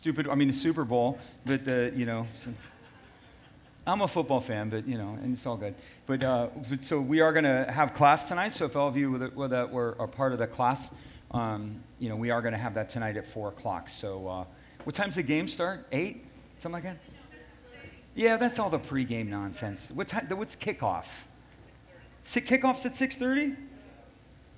stupid. I mean, the Super Bowl, but you know. I'm a football fan, but you know, and it's all good. But, uh, so we are going to have class tonight. So if all of you that were a part of the class, um, you know, we are going to have that tonight at four o'clock. So uh, what time's the game start? Eight, something like that. Yeah, that's all the pregame nonsense. What time? What's kickoff? Kickoff's at six thirty.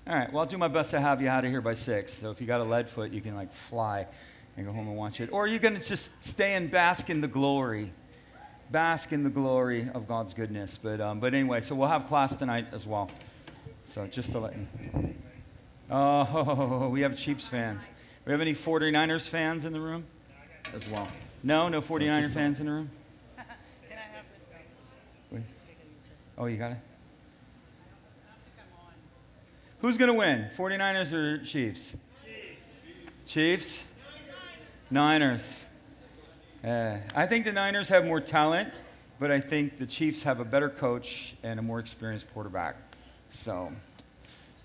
All right. Well, I'll do my best to have you out of here by six. So if you got a lead foot, you can like fly and go home and watch it, or are you're going to just stay and bask in the glory bask in the glory of God's goodness. But, um, but anyway, so we'll have class tonight as well. So just to let you. Oh, we have Chiefs fans. We have any 49ers fans in the room as well? No, no 49er fans in the room? Can I have this? Oh, you got it? Who's going to win, 49ers or Chiefs? Chiefs. Chiefs? Niners. Uh, I think the Niners have more talent, but I think the Chiefs have a better coach and a more experienced quarterback. So,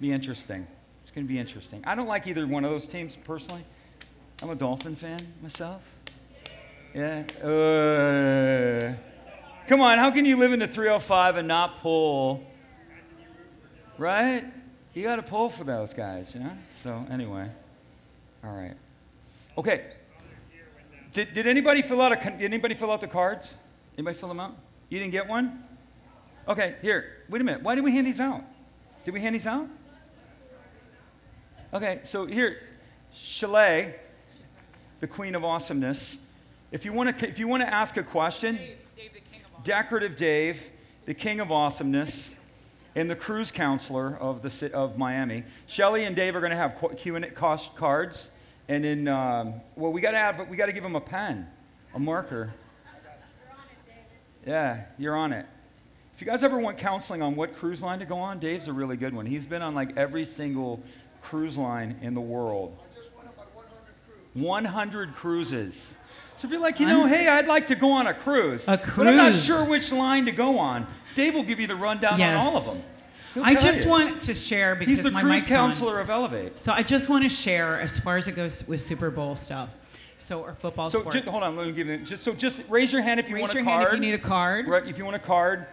be interesting. It's going to be interesting. I don't like either one of those teams personally. I'm a Dolphin fan myself. Yeah. Uh, come on, how can you live in the 305 and not pull? Right? You got to pull for those guys, you know? So, anyway. All right. Okay. Did, did anybody fill out a, did anybody fill out the cards? Anybody fill them out? You didn't get one? Okay, here. Wait a minute. Why did we hand these out? Did we hand these out? Okay, so here, Chalet, the queen of awesomeness. If you want to, if you want to ask a question, Dave, Dave, decorative Dave, the king of awesomeness, and the cruise counselor of the of Miami. Shelly and Dave are going to have Q and cards. And then, um, well, we got to have, we got to give him a pen, a marker. Yeah, you're on it. If you guys ever want counseling on what cruise line to go on, Dave's a really good one. He's been on like every single cruise line in the world. 100 cruises. So if you're like, you know, hey, I'd like to go on a cruise, a cruise. but I'm not sure which line to go on, Dave will give you the rundown yes. on all of them. I just you. want to share because he's the my cruise mic's counselor on. of Elevate. So I just want to share as far as it goes with Super Bowl stuff. So or football so sports. Just, hold on, let me give you just so just raise your hand if you raise want your a card. Hand if you need a card. Right, if you want a card.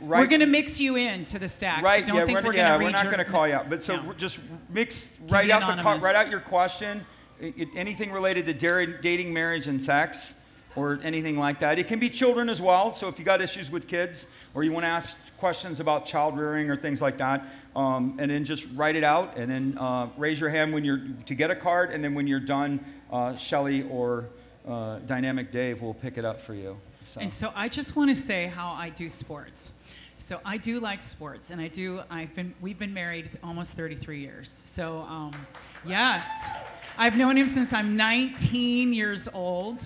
Right. We're going to mix you in to the stack. Right. So don't yeah, think we're, we're yeah, to we're not going to call you out. But so no. just mix right out the card, write out your question. It, anything related to dating, marriage, and sex, or anything like that. It can be children as well. So if you got issues with kids, or you want to ask questions about child rearing or things like that, um, and then just write it out, and then uh, raise your hand when you're to get a card, and then when you're done, uh, Shelly or uh, Dynamic Dave will pick it up for you. So. And so I just want to say how I do sports. So I do like sports, and I do. I've been. We've been married almost 33 years. So um, yes, I've known him since I'm 19 years old.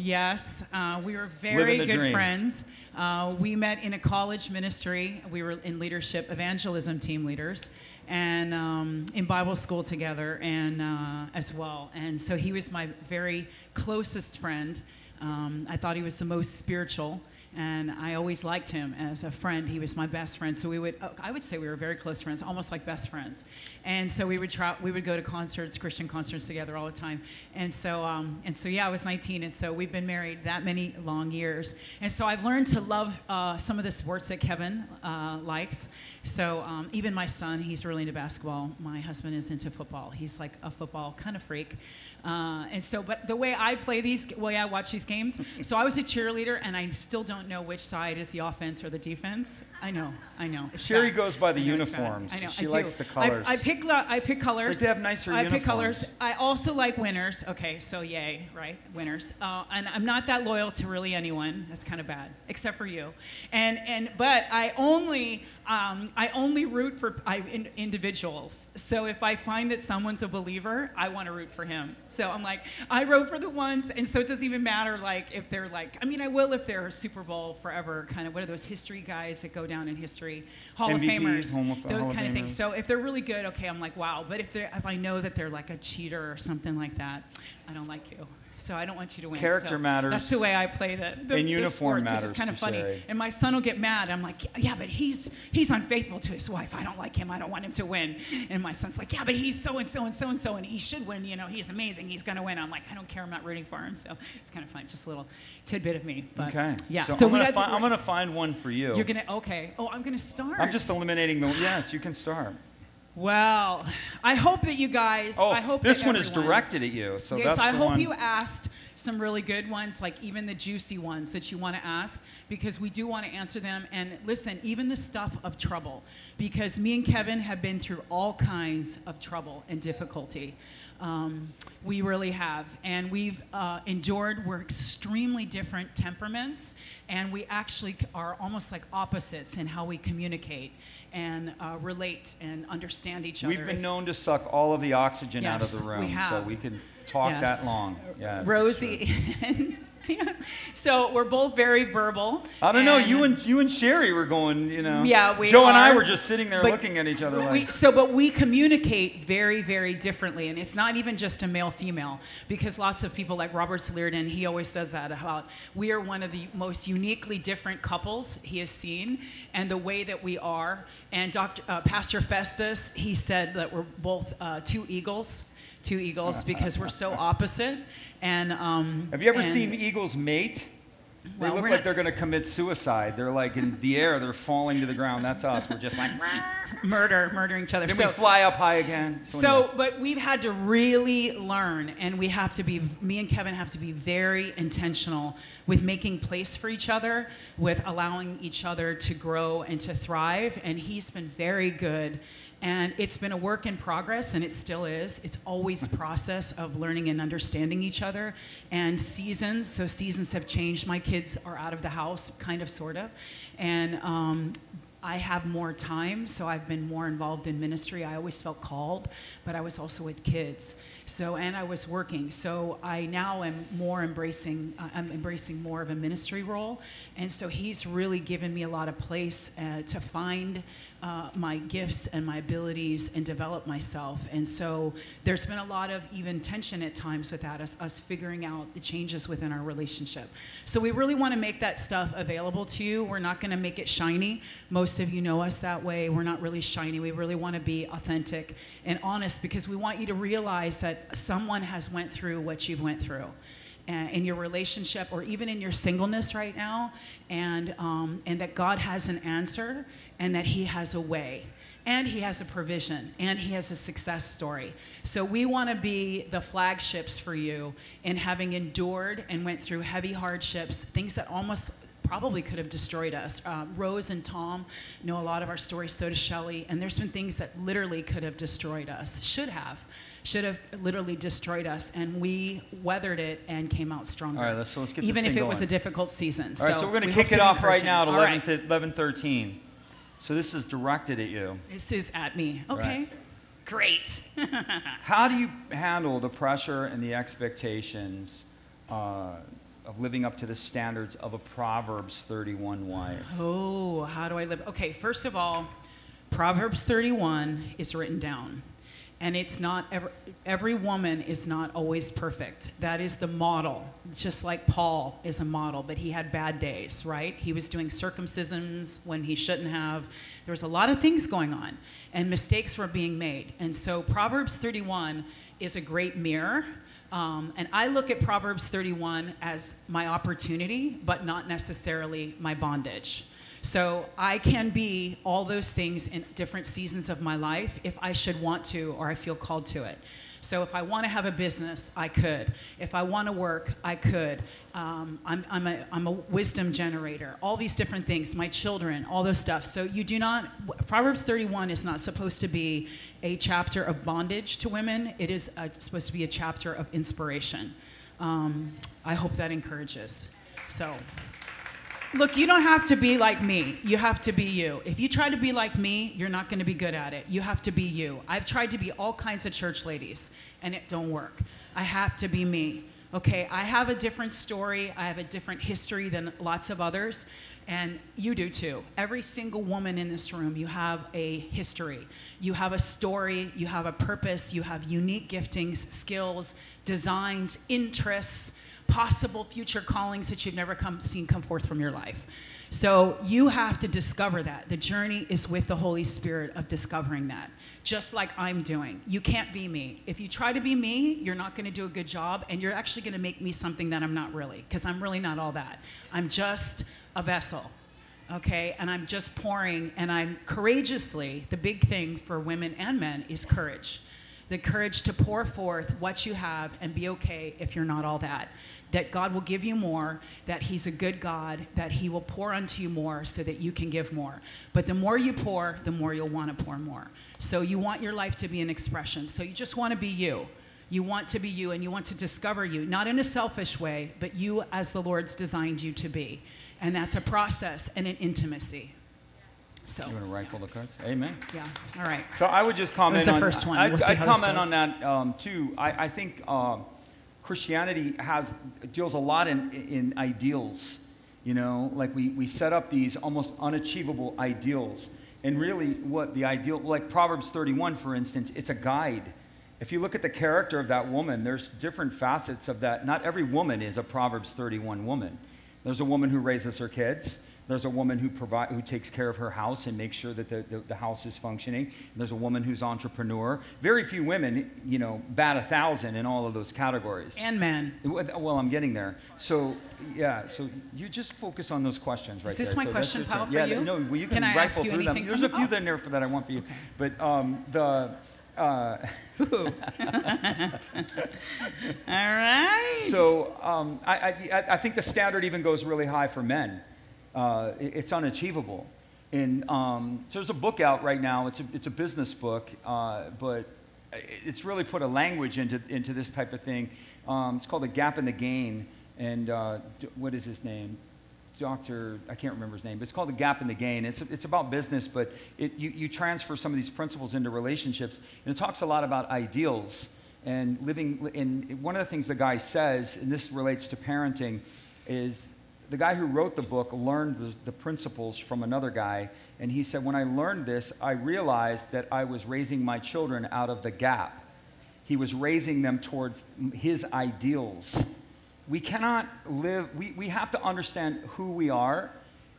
Yes, uh, we were very good dream. friends. Uh, we met in a college ministry. We were in leadership, evangelism team leaders, and um, in Bible school together, and uh, as well. And so he was my very closest friend. Um, I thought he was the most spiritual and I always liked him as a friend. He was my best friend, so we would oh, I would say we were very close friends, almost like best friends. And so we would try, we would go to concerts, Christian concerts together all the time. And so um, and so yeah, I was 19, and so we've been married that many long years. And so I've learned to love uh, some of the sports that Kevin uh, likes. So um, even my son, he's really into basketball. My husband is into football. He's like a football kind of freak. Uh, and so, but the way I play these, way I watch these games, so I was a cheerleader, and I still don't know which side is the offense or the defense. I know, I know. Sherry bad. goes by the uniforms. I know, she I likes the colors. I, I pick, I pick colors. So they have nicer I uniforms. pick colors. I also like winners. Okay, so yay, right? Winners. Uh, and I'm not that loyal to really anyone. That's kind of bad, except for you. And and but I only um, I only root for I, in, individuals. So if I find that someone's a believer, I want to root for him. So I'm like, I wrote for the ones, and so it doesn't even matter like if they're like, I mean, I will if they're Super Bowl forever kind of. What are those history guys that go down in history? Hall MVPs, of Famers, Hall of, those Hall kind of, of things. So if they're really good, okay, I'm like, wow. But if they if I know that they're like a cheater or something like that, I don't like you. So I don't want you to win. Character So matters. That's the way I play the, the, And uniform sports, which is kind of funny. Sherry. And my son will get mad. I'm like, yeah, but he's he's unfaithful to his wife. I don't like him. I don't want him to win. And my son's like, yeah, but he's so and so and so and so, and he should win. You know, he's amazing. He's gonna win. I'm like, I don't care. I'm not rooting for him. So it's kind of fun. Just a little tidbit of me. But Okay. yeah. So, So, I'm gonna find, I'm gonna find one for you. you're gonna okay. Oh, I'm gonna start. I'm just eliminating the. Yes, you can start. Well, I hope that you guys. Oh, I hope this one is directed at you. So yes, that's I the hope one. you asked some really good ones, like even the juicy ones that you want to ask, because we do want to answer them. And listen, even the stuff of trouble, because me and Kevin have been through all kinds of trouble and difficulty. Um, we really have. And we've uh, endured, we're extremely different temperaments, and we actually are almost like opposites in how we communicate and uh, relate and understand each other. We've been known to suck all of the oxygen out of Yes, the we room, so we can talk Yes. that long. Yes, Rosie. and- so we're both very verbal. I don't know. You and you and Sherry were going. You know. Yeah, we Joe and I were just sitting there looking at each other we, like. so, but we communicate very, very differently, and it's not even just a male-female, because lots of people like Robert Slierden, he always says that about we are one of the most uniquely different couples he has seen, and the way that we are. And Dr. Uh, Pastor Festus, he said that we're both uh, two eagles, two eagles, because we're so opposite. And um, Have you ever and- seen eagles mate? They Well, look like they're going to commit suicide. They're like in the air. They're falling to the ground. That's us. We're just like. murder, murdering each other? Then so, we fly up high again. So, anyway. but we've had to really learn, and we have to be, me and Kevin have to be very intentional with making place for each other, with allowing each other to grow and to thrive. And he's been very good. And it's been a work in progress, and it still is. It's always process of learning and understanding each other. And seasons, so seasons have changed. My kids are out of the house, kind of, sort of. And um, I have more time, so I've been more involved in ministry. I always felt called, but I was also with kids. So, and I was working. So I now am more embracing, uh, I'm embracing more of a ministry role. And so he's really given me a lot of place uh, to find uh, my gifts and my abilities and develop myself. And so there's been a lot of even tension at times with that, us, us figuring out the changes within our relationship. So we really want to make that stuff available to you. We're not going to make it shiny. Most of you know us that way. We're not really shiny. We really want to be authentic and honest because we want you to realize that someone has went through what you've went through in your relationship or even in your singleness right now, and, um, and that God has an answer and that He has a way. And he has a provision, and he has a success story. So we want to be the flagships for you in having endured and went through heavy hardships, things that almost probably could have destroyed us. Uh, Rose and Tom know a lot of our stories, so does Shelley, and there's been things that literally could have destroyed us, should have, should have literally destroyed us, and we weathered it and came out stronger. All right, let's- let's get this Even if it was a difficult season. All right, so, we're going to kick it off right now at All 11, right. 11 13. So this is directed at you. This is at me. Okay. Right. Great. How do you handle the pressure and the expectations uh, of living up to the standards of a Proverbs 31 wife? Oh, how do I live? Okay, first of all, Proverbs 31 is written down. And it's not, every, every woman is not always perfect. That is the model. Just like Paul is a model, but he had bad days, right? He was doing circumcisions when he shouldn't have. There was a lot of things going on, and mistakes were being made. And so Proverbs 31 is a great mirror. Um, and I look at Proverbs 31 as my opportunity, but not necessarily my bondage. So I can be all those things in different seasons of my life if I should want to or I feel called to it. So if I want to have a business, I could. If I want to work, I could. Um, I'm, I'm, a, I'm a wisdom generator. All these different things. My children, all those stuff. So you do not. Proverbs 31 is not supposed to be a chapter of bondage to women. It is uh supposed to be a chapter of inspiration. Um, I hope that encourages. So. Look, you don't have to be like me. You have to be you. If you try to be like me, you're not going to be good at it. You have to be you. I've tried to be all kinds of church ladies, and it don't work. I have to be me. Okay, I have a different story, I have a different history than lots of others, and you do too. Every single woman in this room, you have a history. You have a story, you have a purpose, you have unique giftings, skills, designs, interests, possible future callings that you've never come, seen come forth from your life. So you have to discover that. The journey is with the Holy Spirit of discovering that, just like I'm doing. You can't be me. If you try to be me, you're not going to do a good job, and you're actually going to make me something that I'm not really, because I'm really not all that. I'm just a vessel, okay? And I'm just pouring, and I'm courageously, the big thing for women and men is courage. The courage to pour forth what you have and be okay if you're not all that that God will give you more, that He's a good God, that He will pour unto you more so that you can give more. But the more you pour, the more you'll want to pour more. So you want your life to be an expression. So you just want to be you. You want to be you and you want to discover you, not in a selfish way, but you as the Lord's designed you to be. And that's a process and an intimacy. So, You want to rifle the cards? Amen. yeah, all right. So I would just comment on the on first one. I'd, We'll I'd comment on that um, too. I, I think uh, Christianity has deals a lot in, in ideals. You know, like we, we set up these almost unachievable ideals. And really, what the ideal, like Proverbs 31, for instance, it's a guide. If you look at the character of that woman, there's different facets of that. Not every woman is a Proverbs 31 woman. There's a woman who raises her kids. There's a woman who provide, who takes care of her house and makes sure that the, the, the house is functioning. There's a woman who's entrepreneur. Very few women, you know, bat a thousand in all of those categories. And men. Well, I'm getting there. So, yeah. So you just focus on those questions right Is this there. my So question. Paul, yeah, you? no. Well, you can, Can rifle through them. There's a few in there for that I want for you. But um, the. Uh, All right. So um, I, I, I think the standard even goes really high for men. Uh, it's unachievable. And um, so there's a book out right now. It's a, it's a business book, uh, but it's really put a language into, into this type of thing. Um, it's called The Gap and the Gain. And uh, what is his name? Dr. I can't remember his name, but it's called The Gap and the Gain. It's, it's about business, but it, you, you transfer some of these principles into relationships. And it talks a lot about ideals and living. And one of the things the guy says, and this relates to parenting, is the guy who wrote the book learned the, the principles from another guy. And he said, When I learned this, I realized that I was raising my children out of the gap. He was raising them towards his ideals. We cannot live, we, we have to understand who we are.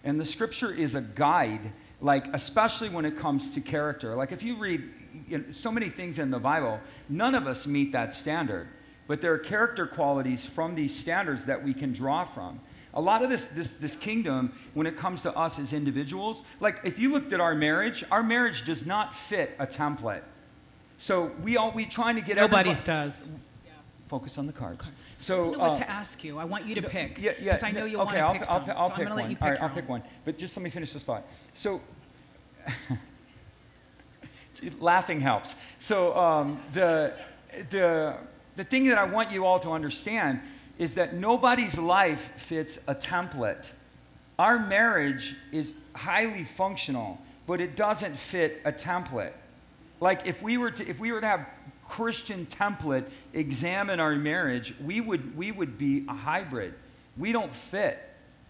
And the scripture is a guide, like, especially when it comes to character. Like, if you read you know, so many things in the Bible, none of us meet that standard. But there are character qualities from these standards that we can draw from. A lot of this, this, this kingdom, when it comes to us as individuals, like if you looked at our marriage, our marriage does not fit a template. So we all we trying to get Nobody's everybody- does. Focus on the cards. I So don't know what uh, to ask you. I want you to pick. yeah, yeah. Because I know you okay, want I'll, to pick I'll, some. I'll, so I'm pick going to let you pick All right, I'll own. pick one. But just let me finish this thought. So, laughing helps. So, um, the, the, the thing that I want you all to understand is that nobody's life fits a template. Our marriage is highly functional, but it doesn't fit a template. Like if we were to if we were to have Christian template examine our marriage, we would we would be a hybrid. We don't fit,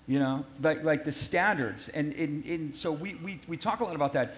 you know, like like the standards. And, and, and so we, we we talk a lot about that.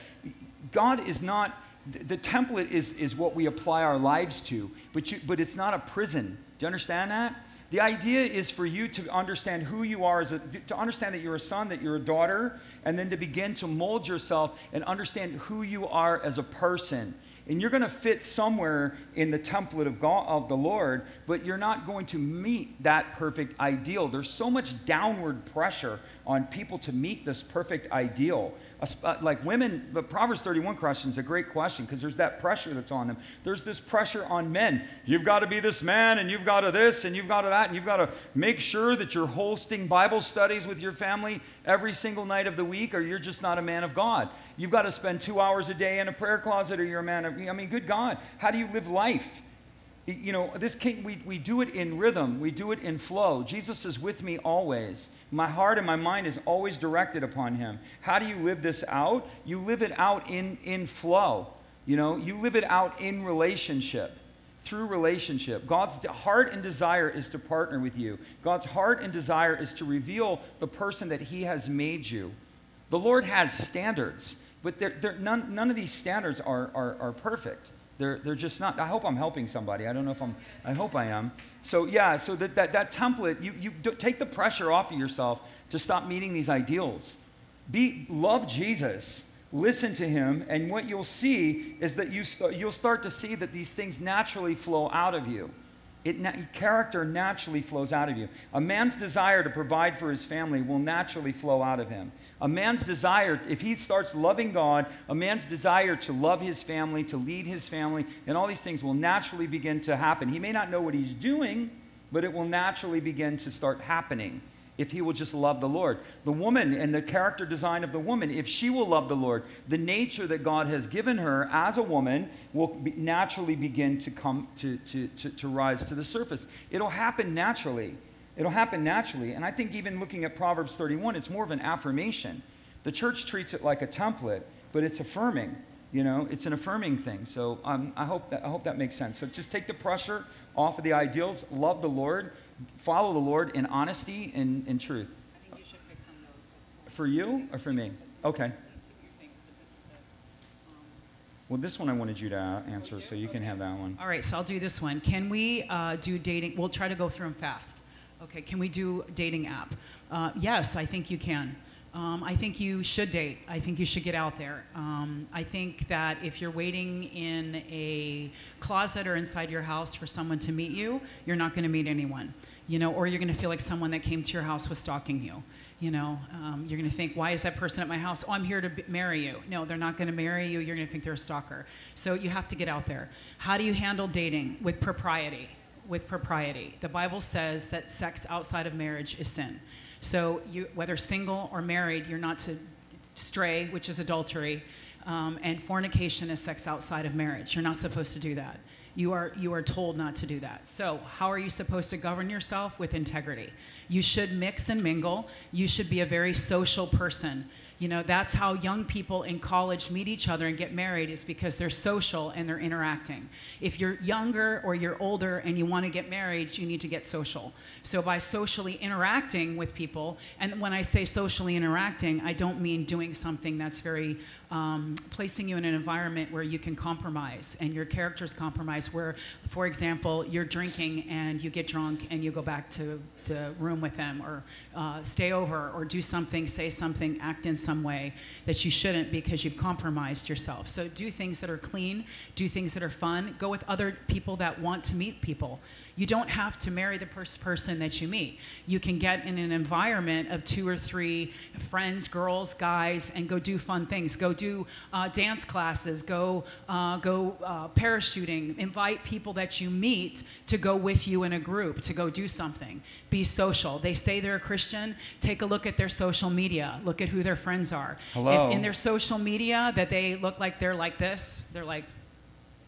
God is not the template is is what we apply our lives to, but you, but it's not a prison. Do you understand that? The idea is for you to understand who you are, as a, to understand that you're a son, that you're a daughter, and then to begin to mold yourself and understand who you are as a person. And you're going to fit somewhere in the template of God, of the Lord, but you're not going to meet that perfect ideal. There's so much downward pressure on people to meet this perfect ideal. Uh, Like women, the Proverbs 31 question is a great question because there's that pressure that's on them. There's this pressure on men. You've got to be this man, and you've got to this, and you've got to that, and you've got to make sure that you're hosting Bible studies with your family every single night of the week, or you're just not a man of God. You've got to spend two hours a day in a prayer closet, or you're a man of. I mean, good God, how do you live life? You know this king we, we do it in rhythm we do it in flow jesus is with me always my heart and my mind is always directed upon him how do you live this out you live it out in in flow you know you live it out in relationship through relationship. God's heart and desire is to partner with you. God's heart and desire is to reveal the person that He has made you. The Lord has standards, but they're, they're, none, none of these standards are, are, are perfect. They're, they're just not. I hope I'm helping somebody. I don't know if I'm, I hope I am. So, yeah, so that, that, that template, you, you take the pressure off of yourself to stop meeting these ideals. Be, love Jesus listen to him, and what you'll see is that you st- you'll start to see that these things naturally flow out of you. It character naturally flows out of you. A man's desire to provide for his family will naturally flow out of him. A man's desire, if he starts loving God, a man's desire to love his family, to lead his family, and all these things will naturally begin to happen. He may not know what he's doing, but it will naturally begin to start happening if he will just love the Lord. The woman and the character design of the woman, if she will love the Lord, the nature that God has given her as a woman will be naturally begin to come to, to, to, to rise to the surface. It'll happen naturally. It'll happen naturally. And I think even looking at Proverbs 31, it's more of an affirmation. The church treats it like a template, but it's affirming. You know, it's an affirming thing. So um, I, hope that, I hope that makes sense. So just take the pressure off of the ideals, love the Lord, follow the Lord in honesty and, and truth. I think you should pick from those. That's For you or for me? Okay. See what you think, but this is a, um, Well, this one I wanted you to uh, answer, so you can have that one. All right, so I'll do this one. Can we uh, do dating? We'll try to go through them fast. Okay, can we do dating app? Uh, yes, I think you can. Um, I think you should date. I think you should get out there. Um, I think that if you're waiting in a closet or inside your house for someone to meet you, you're not going to meet anyone. You know, or you're going to feel like someone that came to your house was stalking you. You know, um, you're going to think, why is that person at my house? Oh, I'm here to b- marry you. No, they're not going to marry you. You're going to think they're a stalker. So you have to get out there. How do you handle dating with propriety? With propriety. The Bible says that sex outside of marriage is sin. So you, whether single or married, you're not to stray, which is adultery, um, and fornication is sex outside of marriage. You're not supposed to do that. You are, you are told not to do that. So, how are you supposed to govern yourself? With integrity. You should mix and mingle. You should be a very social person. You know, that's how young people in college meet each other and get married is because they're social and they're interacting. If you're younger or you're older and you want to get married, you need to get social. So by socially interacting with people, and when I say socially interacting, I don't mean doing something that's very um, placing you in an environment where you can compromise and your characters compromise. Where, for example, you're drinking and you get drunk and you go back to the room with them, or uh, stay over, or do something, say something, act in some way that you shouldn't because you've compromised yourself. So do things that are clean, do things that are fun, go with other people that want to meet people. You don't have to marry the first person that you meet. You can get in an environment of two or three friends, girls, guys, and go do fun things. Go do uh, dance classes. Go uh, go uh, parachuting. Invite people that you meet to go with you in a group to go do something. Be social. They say they're a Christian. Take a look at their social media. Look at who their friends are. Hello. If in their social media that they look like they're like this, they're like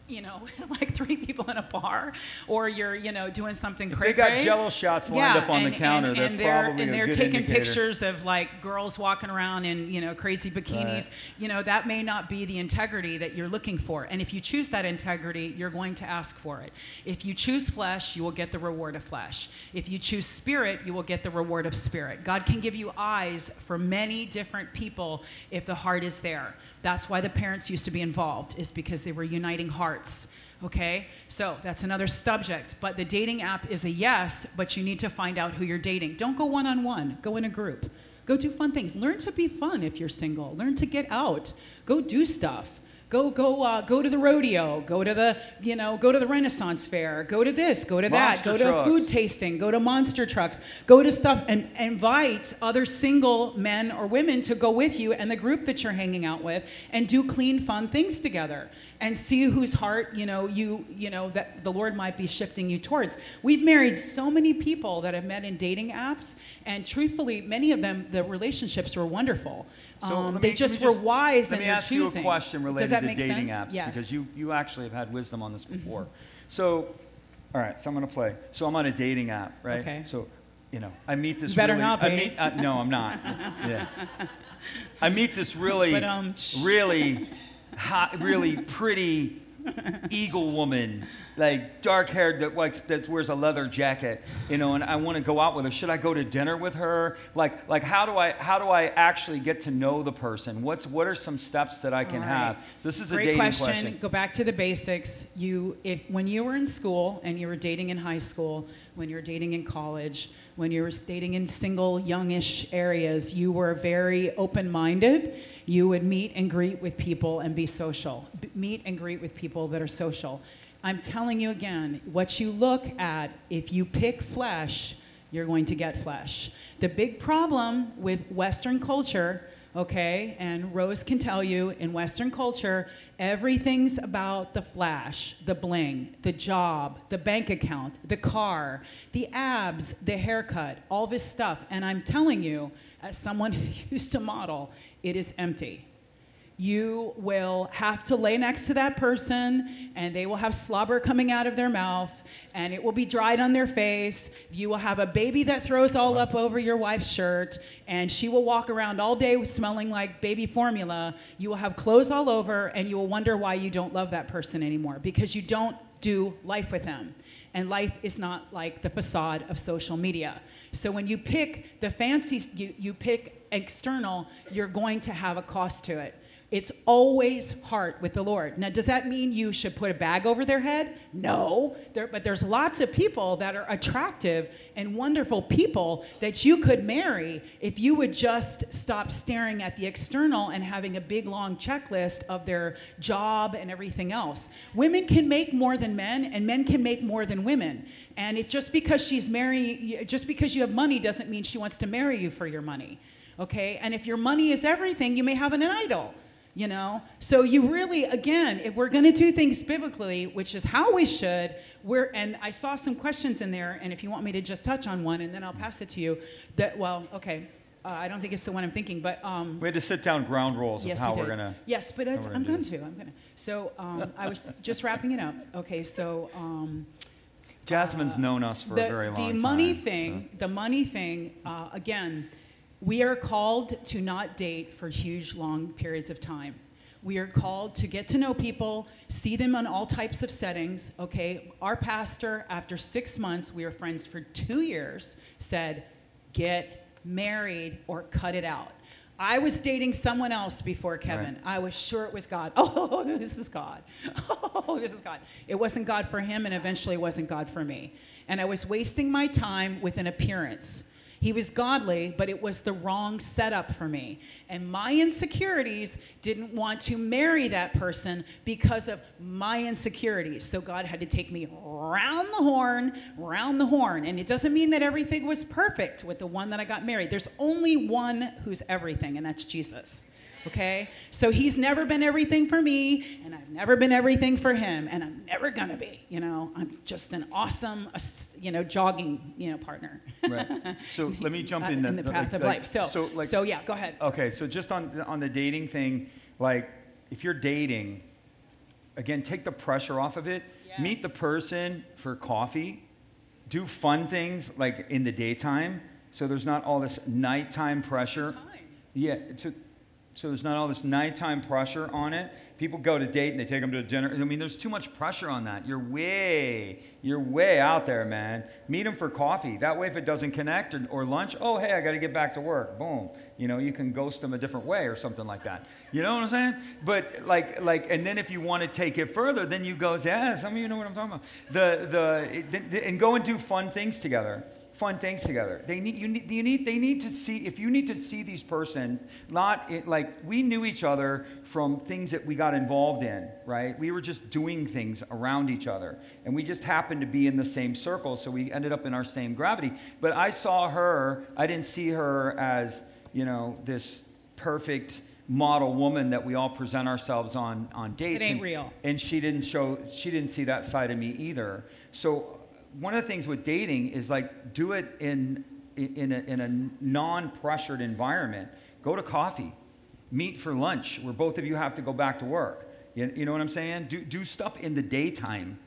you know, like three people in a bar, or you're, you know, doing something crazy. they got Jello shots lined up on the counter, and, and they're, probably and they're taking indicator. pictures of like girls walking around in you know crazy bikinis. Right. You know that may not be the integrity that you're looking for. And if you choose that integrity, you're going to ask for it. If you choose flesh, you will get the reward of flesh. If you choose spirit, you will get the reward of spirit. God can give you eyes for many different people if the heart is there. That's why the parents used to be involved, is because they were uniting hearts. Okay, so that's another subject. But the dating app is a yes, but you need to find out who you're dating. Don't go one on one, go in a group. Go do fun things. Learn to be fun if you're single. Learn to get out. Go do stuff. Go go uh, go to the rodeo. Go to the you know go to the Renaissance fair. Go to this. Go to that. Monster Go to trucks. food tasting. Go to monster trucks. Go to stuff and invite other single men or women to go with you and the group that you're hanging out with and do clean fun things together and see whose heart you know you you know that the Lord might be shifting you towards. We've married so many people that have met in dating apps and truthfully many of them the relationships were wonderful. So Um, let they me- just were me wise Let in me ask choosing. you a question related to dating sense? apps Yes. Mm-hmm. because you, you actually have had wisdom on this before. So, all right, so I'm going to play. So I'm on a dating app, right? Okay. So, you know, I meet this You better really, not I meet, uh, no, I'm not. yeah. I meet this really, But, um, really, hot, really pretty eagle woman, like dark haired that likes that wears a leather jacket, you know, and I want to go out with her. Should I go to dinner with her? Like like how do I how do I actually get to know the person? What's what are some steps that I can right. have? So this is a Great dating question. question. Go back to the basics. You, if when you were in school and you were dating in high school, when you're dating in college, when you were dating in single, youngish areas, you were very open-minded. You would meet and greet with people and be social. B- meet and greet with people that are social. I'm telling you again, what you look at, if you pick flesh, you're going to get flesh. The big problem with Western culture, okay, and Rose can tell you in Western culture, everything's about the flash, the bling, the job, the bank account, the car, the abs, the haircut, all this stuff. And I'm telling you, as someone who used to model, it is empty you will have to lay next to that person and they will have slobber coming out of their mouth and it will be dried on their face. You will have a baby that throws all up over your wife's shirt and she will walk around all day smelling like baby formula. You will have clothes all over and you will wonder why you don't love that person anymore because you don't do life with them. And life is not like the facade of social media. So when you pick the fancy, you, you pick external, you're going to have a cost to it. It's always heart with the Lord. Now, does that mean you should put a bag over their head? No. There, but there's lots of people that are attractive and wonderful people that you could marry if you would just stop staring at the external and having a big long checklist of their job and everything else. Women can make more than men, and men can make more than women. And it's just because she's marrying, just because you have money doesn't mean she wants to marry you for your money. Okay? And if your money is everything, you may have an idol you know so you really again if we're going to do things biblically which is how we should we're and i saw some questions in there and if you want me to just touch on one and then i'll pass it to you that well okay uh, i don't think it's the one i'm thinking but um, We had to sit down ground rules of yes, how we we're gonna. yes but i'm gonna going to i'm going to so um, i was just wrapping it up okay so um, Jasmine's known us for the, a very long the time. The money so- thing the money thing uh, again we are called to not date for huge long periods of time we are called to get to know people see them on all types of settings okay our pastor after six months we were friends for two years said get married or cut it out I was dating someone else before Kevin. Right. I was sure it was God. Oh, this is God. Oh, this is God. It wasn't God for him, and eventually it wasn't God for me. And I was wasting my time with an appearance. He was godly, but it was the wrong setup for me. And my insecurities didn't want to marry that person because of my insecurities. So God had to take me round the horn, round the horn. And it doesn't mean that everything was perfect with the one that I got married. There's only one who's everything, and that's Jesus. Okay? So he's never been everything for me, and I've never been everything for him, and I'm never gonna be. You know, I'm just an awesome, you know, jogging, you know, partner. Right. So let me jump Uh, in. in the path of life. So, so, like, so yeah, go ahead. Okay, so just on on the dating thing, like if you're dating, again, take the pressure off of it. Meet the person for coffee. Do fun things like in the daytime, so there's not all this nighttime pressure. Time. Yeah, so, so there's not all this nighttime pressure on it. People go to date and they take them to dinner. I mean, there's too much pressure on that. You're way, you're way out there, man. Meet them for coffee. That way, if it doesn't connect or, or lunch, oh, hey, I got to get back to work. Boom. You know, you can ghost them a different way or something like that. You know what I'm saying? But like, like, and then if you want to take it further, then you go, yeah, some of you know what I'm talking about. The, the, and go and do fun things together fun things together. They need you need you need they need to see if you need to see these persons not it, like we knew each other from things that we got involved in, right? We were just doing things around each other and we just happened to be in the same circle, so we ended up in our same gravity. But I saw her, I didn't see her as, you know, this perfect model woman that we all present ourselves on on dates. It ain't and, real. and she didn't show she didn't see that side of me either. So one of the things with dating is like do it in in a, in a non-pressured environment. Go to coffee, meet for lunch, where both of you have to go back to work. You, you know what I'm saying? Do do stuff in the daytime.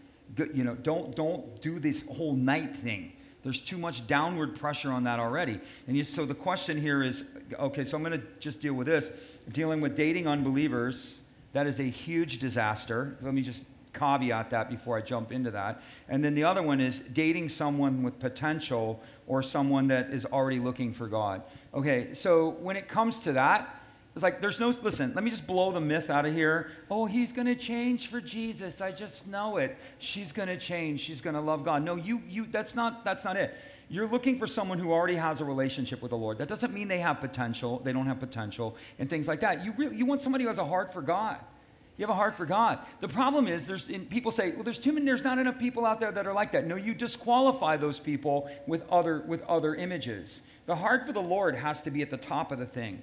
You know, don't don't do this whole night thing. There's too much downward pressure on that already. And you, so the question here is, okay, so I'm going to just deal with this. Dealing with dating unbelievers, that is a huge disaster. Let me just caveat that before I jump into that. And then the other one is dating someone with potential or someone that is already looking for God. Okay, so when it comes to that, it's like there's no listen, let me just blow the myth out of here. Oh, he's going to change for Jesus. I just know it. She's going to change. She's going to love God. No, you you that's not that's not it. You're looking for someone who already has a relationship with the Lord. That doesn't mean they have potential. They don't have potential and things like that. You really you want somebody who has a heart for God. You have a heart for God. The problem is, there's people say, well, there's too many. There's not enough people out there that are like that. No, you disqualify those people with other with other images. The heart for the Lord has to be at the top of the thing,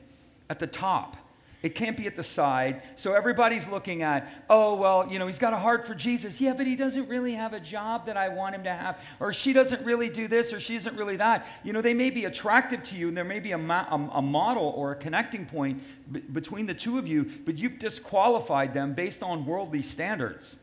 at the top. It can't be at the side. So everybody's looking at, oh, well, you know, he's got a heart for Jesus. Yeah, but he doesn't really have a job that I want him to have. Or she doesn't really do this or she isn't really that. You know, they may be attractive to you and there may be a, ma- a, a model or a connecting point b- between the two of you, but you've disqualified them based on worldly standards.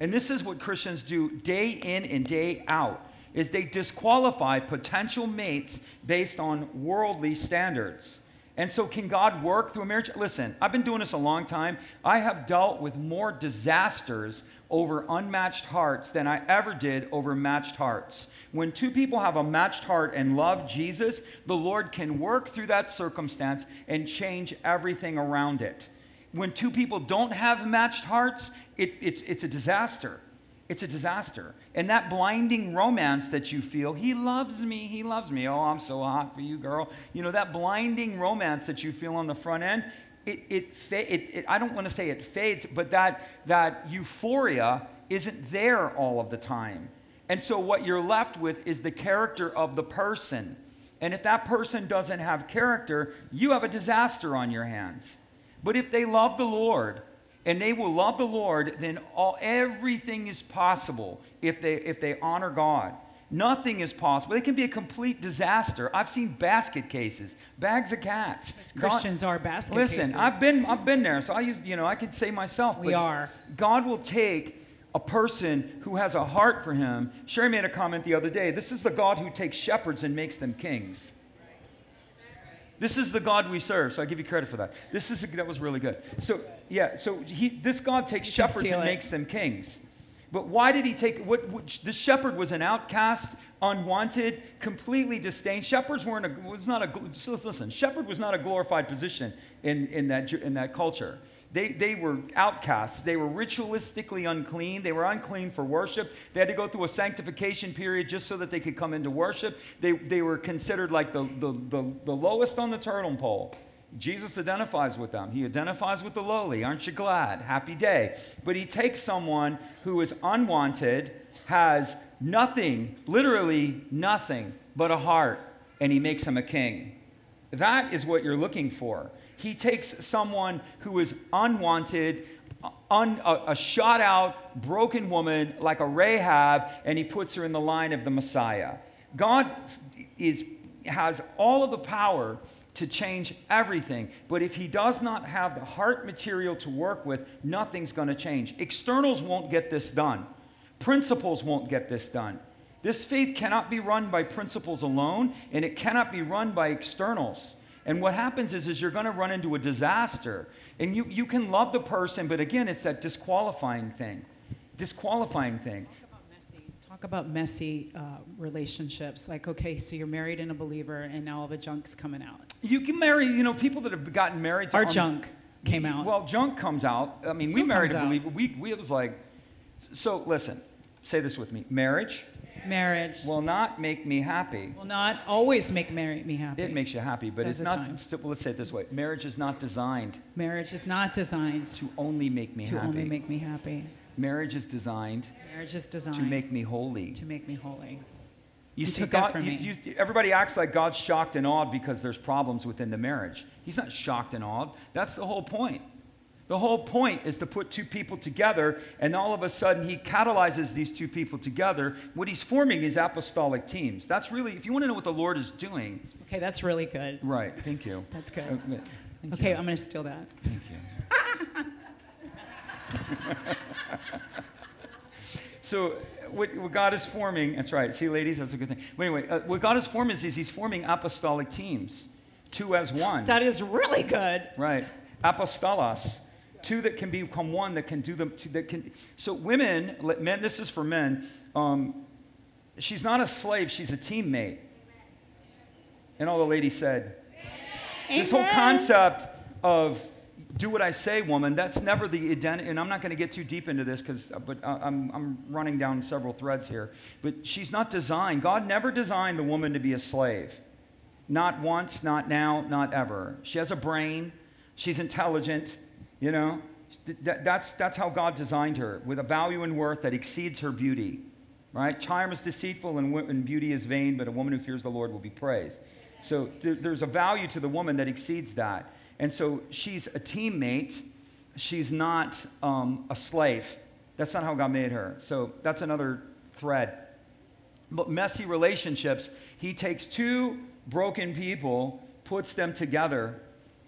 And this is what Christians do day in and day out is they disqualify potential mates based on worldly standards. And so, can God work through a marriage? Listen, I've been doing this a long time. I have dealt with more disasters over unmatched hearts than I ever did over matched hearts. When two people have a matched heart and love Jesus, the Lord can work through that circumstance and change everything around it. When two people don't have matched hearts, it, it's, it's a disaster. It's a disaster. And that blinding romance that you feel, he loves me, he loves me. Oh, I'm so hot for you, girl. You know, that blinding romance that you feel on the front end, it, it, it, it I don't want to say it fades, but that, that euphoria isn't there all of the time. And so what you're left with is the character of the person. And if that person doesn't have character, you have a disaster on your hands. But if they love the Lord, and they will love the Lord, then all, everything is possible if they, if they honor God. Nothing is possible. It can be a complete disaster. I've seen basket cases, bags of cats. Christians God, are basket cases. listen, cases. I've been, I've been there, so I use, you know, I could say myself. We are. God will take a person who has a heart for Him. Sherry made a comment the other day. This is the God who takes shepherds and makes them kings. This is the God we serve, so I give you credit for that. This is that was really good. So yeah, so he this God takes shepherds and it. makes them kings. But why did he take what, what the shepherd was an outcast, unwanted, completely disdained. Shepherds weren't a was not a listen. Shepherd was not a glorified position in in that in that culture. They, they were outcasts. They were ritualistically unclean. They were unclean for worship. They had to go through a sanctification period just so that they could come into worship. They, they were considered like the, the, the, the lowest on the turtle pole. Jesus identifies with them. He identifies with the lowly. Aren't you glad? Happy day. But he takes someone who is unwanted, has nothing, literally nothing, but a heart, and he makes him a king. That is what you're looking for. He takes someone who is unwanted, un, a, a shot out, broken woman like a Rahab, and he puts her in the line of the Messiah. God is, has all of the power to change everything. But if he does not have the heart material to work with, nothing's going to change. Externals won't get this done, principles won't get this done. This faith cannot be run by principles alone, and it cannot be run by externals. And what happens is, is you're going to run into a disaster. And you, you can love the person, but again, it's that disqualifying thing. Disqualifying thing. Talk about messy, Talk about messy uh, relationships. Like, okay, so you're married and a believer, and now all the junk's coming out. You can marry, you know, people that have gotten married to. Our un- junk came out. Well, junk comes out. I mean, Still we married a believer. We, we, it was like, so listen, say this with me marriage Marriage will not make me happy. Will not always make marry, me happy. It makes you happy, but There's it's not. let's say it this way: marriage is not designed. Marriage is not designed to only make me to happy. only make me happy. Marriage is designed. Marriage is designed to make me holy. To make me holy. You, see, God, you, you, everybody acts like God's shocked and awed because there's problems within the marriage. He's not shocked and awed. That's the whole point. The whole point is to put two people together, and all of a sudden he catalyzes these two people together. What he's forming is apostolic teams. That's really, if you want to know what the Lord is doing. Okay, that's really good. Right, thank you. That's good. Oh, okay, okay I'm going to steal that. Thank you. so, what, what, God is forming, that's right. See, ladies, that's a good thing. But anyway, uh, what God is forming is, is he's forming apostolic teams, two as one. That is really good. Right. Apostolos two that can become one that can do them. Two that can. So women, men. This is for men. Um, she's not a slave. She's a teammate. And all the ladies said, this whole concept of do what I say, woman, that's never the identity. And I'm not going to get too deep into this because, uh, but I- I'm, I'm running down several threads here. But she's not designed. God never designed the woman to be a slave. Not once, not now, not ever. She has a brain. She's intelligent. You know, That- that's, that's how God designed her with a value and worth that exceeds her beauty. Right? Charm is deceitful and, and beauty is vain, but a woman who fears the Lord will be praised. So there, there's a value to the woman that exceeds that. And so she's a teammate. She's not um, a slave. That's not how God made her. So that's another thread. But messy relationships, he takes two broken people, puts them together,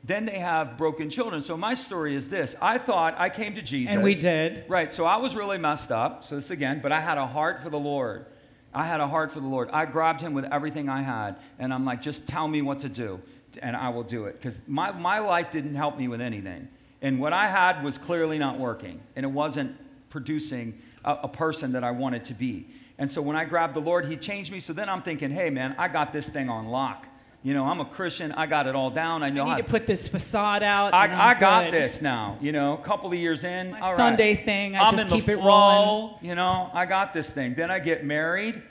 then they have broken children. So my story is this I thought I came to Jesus. And we did. Right. So I was really messed up. So this again, but I had a heart for the Lord. I had a heart for the Lord. I grabbed him with everything I had, and I'm like, just tell me what to do, and I will do it. Because my, my life didn't help me with anything. And what I had was clearly not working, and it wasn't producing a, a person that I wanted to be. And so when I grabbed the Lord, He changed me. So then I'm thinking, hey, man, I got this thing on lock. You know, I'm a Christian. I got it all down. I know I how need to put this facade out. I, I got good. this now. You know, a couple of years in. Right. Sunday thing, I I'm just in keep the it flow, rolling. You know, I got this thing. Then I get married,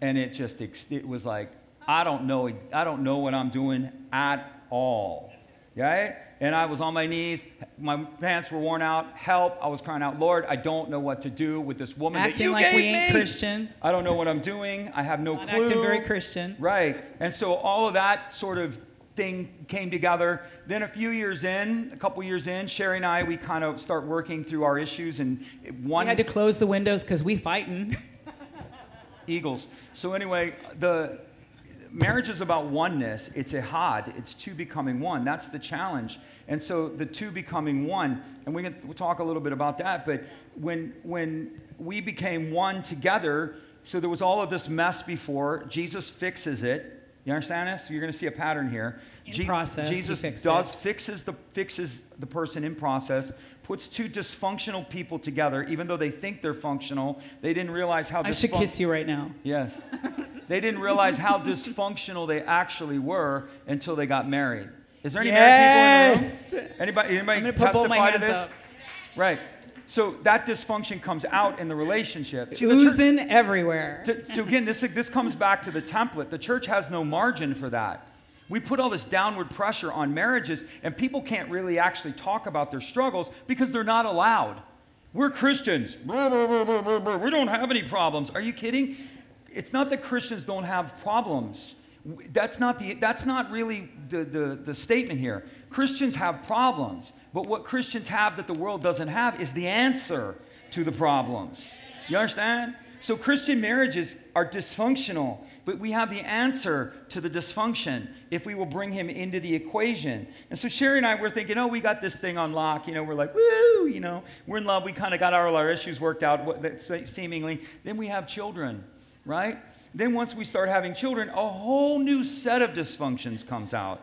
and it just it was like I don't know. I don't know what I'm doing at all. Right? And I was on my knees. My pants were worn out. Help! I was crying out, Lord, I don't know what to do with this woman that Acting you like gave we ain't me. Christians. I don't know what I'm doing. I have no Not clue. acting very Christian. Right. And so all of that sort of thing came together. Then a few years in, a couple years in, Sherry and I, we kind of start working through our issues. And one We had to close the windows because we fighting. Eagles. So anyway, the marriage is about oneness. It's a had. It's two becoming one. That's the challenge. And so the two becoming one, and we can we'll talk a little bit about that. But when when we became one together, so there was all of this mess before. Jesus fixes it. You understand this? You're going to see a pattern here. In process, Jesus fixed does it. fixes the fixes the person in process. Puts two dysfunctional people together, even though they think they're functional. They didn't realize how I should kiss you right now. Yes. They didn't realize how dysfunctional they actually were until they got married. Is there any married people in the room? Anybody, anybody I'm gonna put both my testify to this? up. Right. So that dysfunction comes out in the relationship. The church- Oozing everywhere. to- so again, this, this comes back to the template. The church has no margin for that. We put all this downward pressure on marriages, and people can't really actually talk about their struggles because they're not allowed. We're Christians. We don't have any problems. Are you kidding? It's not that Christians don't have problems. That's not, the, that's not really the, the, the statement here. Christians have problems, but what Christians have that the world doesn't have is the answer to the problems. You understand? So Christian marriages are dysfunctional, but we have the answer to the dysfunction if we will bring him into the equation. And so Sherry and I were thinking, oh, we got this thing on lock. You know, we're like, woo, you know, we're in love. We kind of got all our issues worked out, seemingly. Then we have children, right? Then once we start having children, a whole new set of dysfunctions comes out.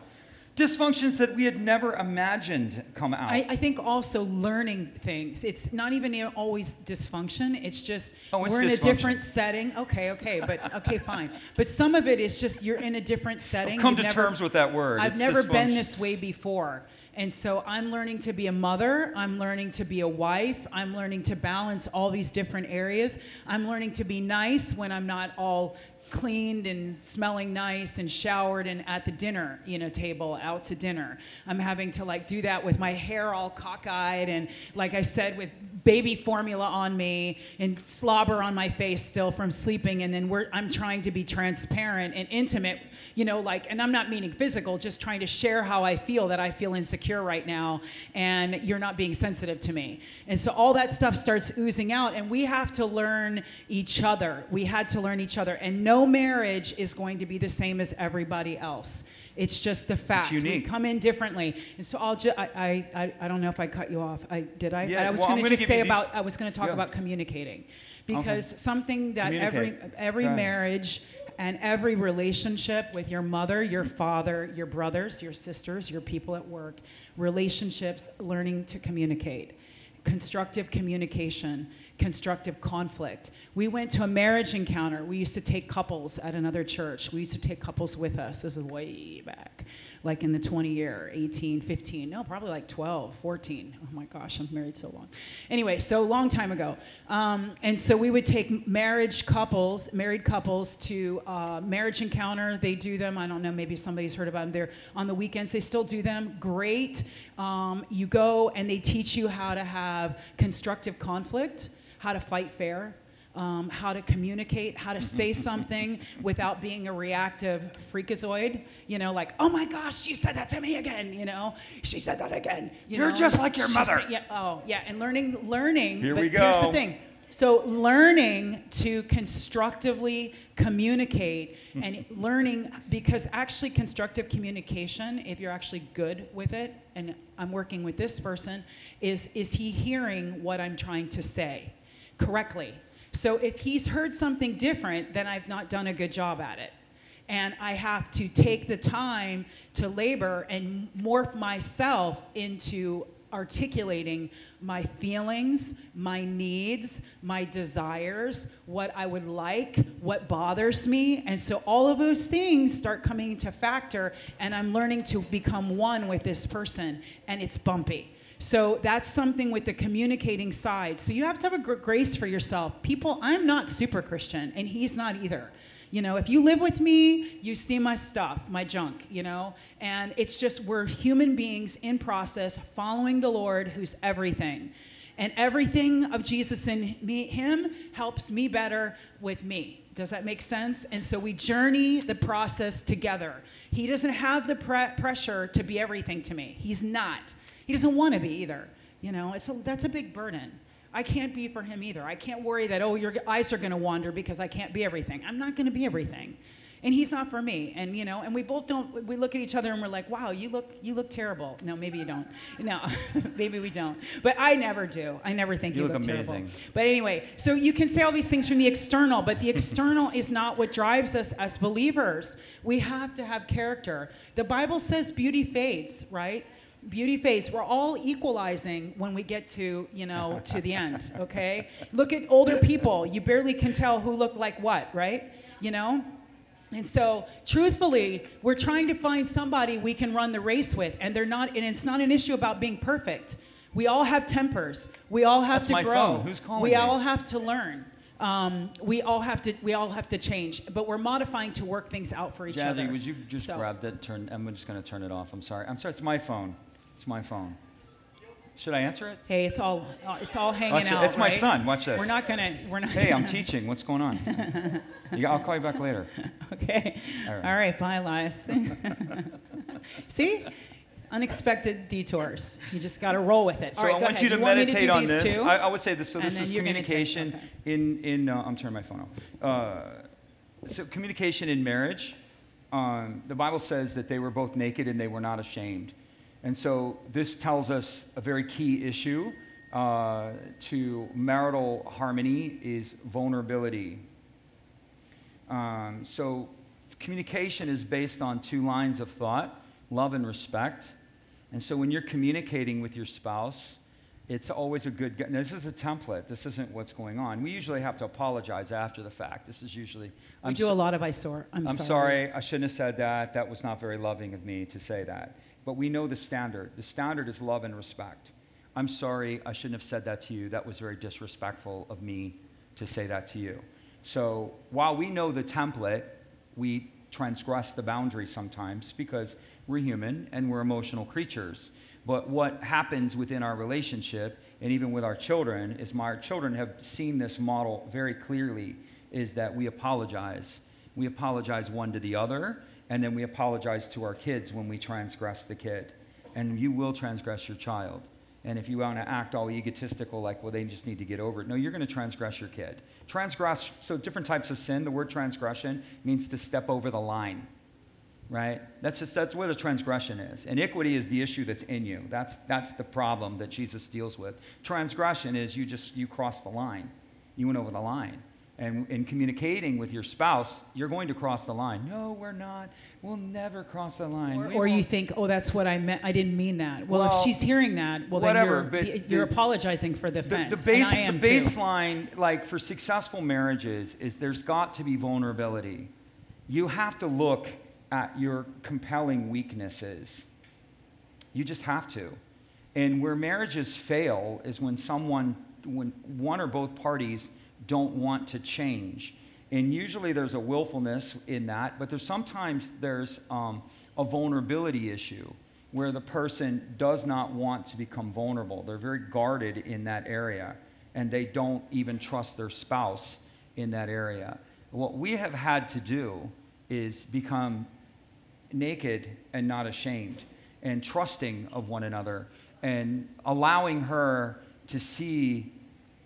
Dysfunctions that we had never imagined come out. I, I think also learning things. It's not even always dysfunction. It's just Oh, it's we're in a different setting. Okay, okay, but okay, fine. But some of it is just you're in a different setting. I've come You've to never- terms with that word. I've It's never been this way before. And so I'm learning to be a mother. I'm learning to be a wife. I'm learning to balance all these different areas. I'm learning to be nice when I'm not all cleaned and smelling nice and showered and at the dinner you know table out to dinner. I'm having to like do that with my hair all cockeyed and like i said with baby formula on me and slobber on my face still from sleeping. And then we're i'm trying to be transparent and intimate you know like and i'm not meaning physical just trying to share how i feel that i feel insecure right now and you're not being sensitive to me. And so all that stuff starts oozing out and we have to learn each other. We had to learn each other and no marriage is going to be the same as everybody else it's just a fact. We come in differently, and so I'll just. I, I, I, don't know if I cut you off. I did. I. Yeah, I was well, going to just say you these- about. I was going to talk Yeah. about communicating, because something that every every marriage and every relationship with your mother, your father, your brothers, your sisters, your people at work, relationships, learning to communicate, constructive communication, constructive conflict. We went to a marriage encounter. We used to take couples at another church. We used to take couples with us. This is way back like in the 20 year, 18, 15, no, probably like 12, 14. Oh my gosh, I'm married so long. Anyway, so long time ago. Um, and so we would take marriage couples, married couples to uh, marriage encounter. They do them. I don't know, maybe somebody's heard about them. They're on the weekends. They still do them. Great. Um, you go and they teach you how to have constructive conflict, how to fight fair um, how to communicate, how to say something without being a reactive freakazoid. You know, like, oh my gosh, she said that to me again. You know, she said that again. You are just like your She mother. said- yeah. Oh, yeah. And learning, learning. Here but we Here's the thing. So learning to constructively communicate and learning because actually constructive communication, if you're actually good with it, and I'm working with this person, is is he hearing what I'm trying to say correctly? So if he's heard something different, then I've not done a good job at it. And I have to take the time to labor and morph myself into articulating my feelings, my needs, my desires, what I would like, what bothers me. And so all of those things start coming into factor, and I'm learning to become one with this person, and it's bumpy. So that's something with the communicating side. So you have to have a gr- grace for yourself. People, I'm not super Christian, and he's not either. You know, if you live with me, you see my stuff, my junk, you know? And it's just we're human beings in process following the Lord who's everything. And everything of Jesus in me, him helps me better with me. Does that make sense? And so we journey the process together. He doesn't have the pre- pressure to be everything to me. He's not. He doesn't want to be either. You know, it's a, that's a big burden. I can't be for him either. I can't worry that, oh, your eyes are going to wander because I can't be everything. I'm not going to be everything. And he's not for me. And, you know, and we both don't, we look at each other and we're like, wow, you look, you look terrible. No, maybe you don't. No, maybe we don't. But I never do. I never think You you, look terrible. amazing. But anyway, so you can say all these things from the external, but the external is not what drives us as believers. We have to have character. The Bible says beauty fades, right? Beauty fades. We're all equalizing when we get to, you know, to the end, okay? Look at older people. You barely can tell who look like what, right? You know? And so, truthfully, we're trying to find somebody we can run the race with, and they're not. And it's not an issue about being perfect. We all have tempers. We all have That's to my grow. phone. Who's calling we me? all have to learn. Um, we all have to. We all have to change. But we're modifying to work things out for each other. Jazzy, would you just So- grab that? Turn. I'm just going to turn it off. I'm sorry. I'm sorry. It's my phone. It's my phone. Should I answer it? Hey, it's all. uh, It's all hanging Watch it. out. It's my son. Watch this. We're not gonna. We're not. Hey, I'm teaching. What's going on? You- I'll call you back later. Okay. All right. All right. Bye, Elias. See, unexpected detours. You just got to roll with it. So right, I want ahead. you to me meditate do on this. I, I would say this. So this is gonna communication okay. in in. Uh, I'm turning my phone off. Uh, so communication in marriage. Um, the Bible says that they were both naked and they were not ashamed, and so this tells us a very key issue uh, to marital harmony is vulnerability. Um, so communication is based on two lines of thought: love and respect. And so when you're communicating with your spouse, it's always a good. Now, this is a template. This isn't what's going on. We usually have to apologize after the fact. This is usually. I'm do so- a lot of I sore. I'm, sorry. I'm sorry. sorry. I shouldn't have said that. That was not very loving of me to say that. But we know the standard. The standard is love and respect. I'm sorry. I shouldn't have said that to you. That was very disrespectful of me to say that to you. So while we know the template, we transgress the boundary sometimes because we're human and we're emotional creatures. But what happens within our relationship and even with our children is my children have seen this model very clearly is that we apologize. We apologize one to the other, and then we apologize to our kids when we transgress the kid. And you will transgress your child. And if you want to act all egotistical, like, well, they just need to get over it, no, you're going to transgress your kid. Transgress, so different types of sin, the word transgression means to step over the line right? That's just that's what a transgression is. Iniquity is the issue that's in you. That's that's the problem that Jesus deals with. Transgression is you just you cross the line. You went over the line. And in communicating with your spouse, you're going to cross the line. No, we're not. We'll never cross the line. Or, or you think, oh, that's what I meant. I didn't mean that. Well, Well, if she's hearing that, well, whatever, then but you're, you're the- apologizing for the the, offense. the base, I am the too. baseline, like for successful marriages, is there's got to be vulnerability. You have to look at your compelling weaknesses. You just have to. And where marriages fail is when someone, when one or both parties don't want to change. And usually there's a willfulness in that, but there's sometimes there's um, a vulnerability issue where the person does not want to become vulnerable. They're very guarded in that area, and they don't even trust their spouse in that area. What we have had to do is become naked and not ashamed and trusting of one another and allowing her to see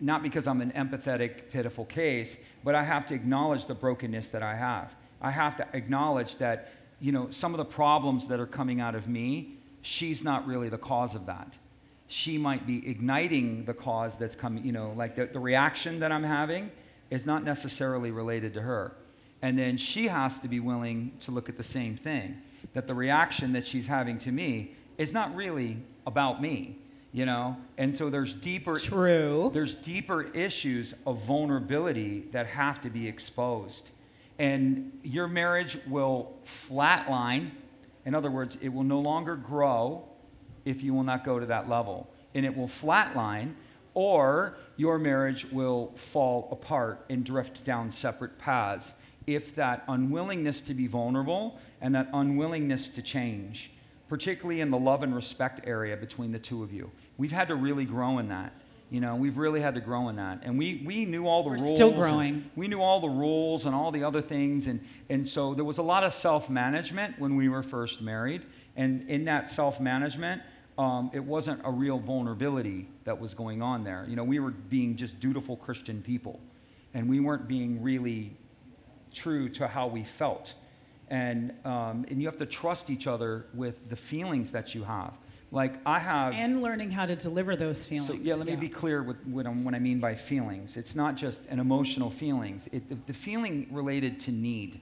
not because I'm an empathetic pitiful case but I have to acknowledge the brokenness that I have. I have to acknowledge that you know some of the problems that are coming out of me she's not really the cause of that. She might be igniting the cause that's coming you know like the, the reaction that I'm having is not necessarily related to her. And then she has to be willing to look at the same thing that the reaction that she's having to me is not really about me, you know? And so there's deeper True. there's deeper issues of vulnerability that have to be exposed. And your marriage will flatline. In other words, it will no longer grow if you will not go to that level. And it will flatline, or your marriage will fall apart and drift down separate paths if that unwillingness to be vulnerable and that unwillingness to change, particularly in the love and respect area between the two of you. We've had to really grow in that. You know, we've really had to grow in that. And we, we knew all the We're rules. still growing. We knew all the rules and all the other things. And, and so there was a lot of self management when we were first married. And in that self management, um, it wasn't a real vulnerability that was going on there. You know, we were being just dutiful Christian people. And we weren't being really true to how we felt. And, um, and you have to trust each other with the feelings that you have. Like I have. And learning how to deliver those feelings. So yeah, let me be clear with what, what I mean by feelings. It's not just an emotional feelings. It, the, the feeling related to need,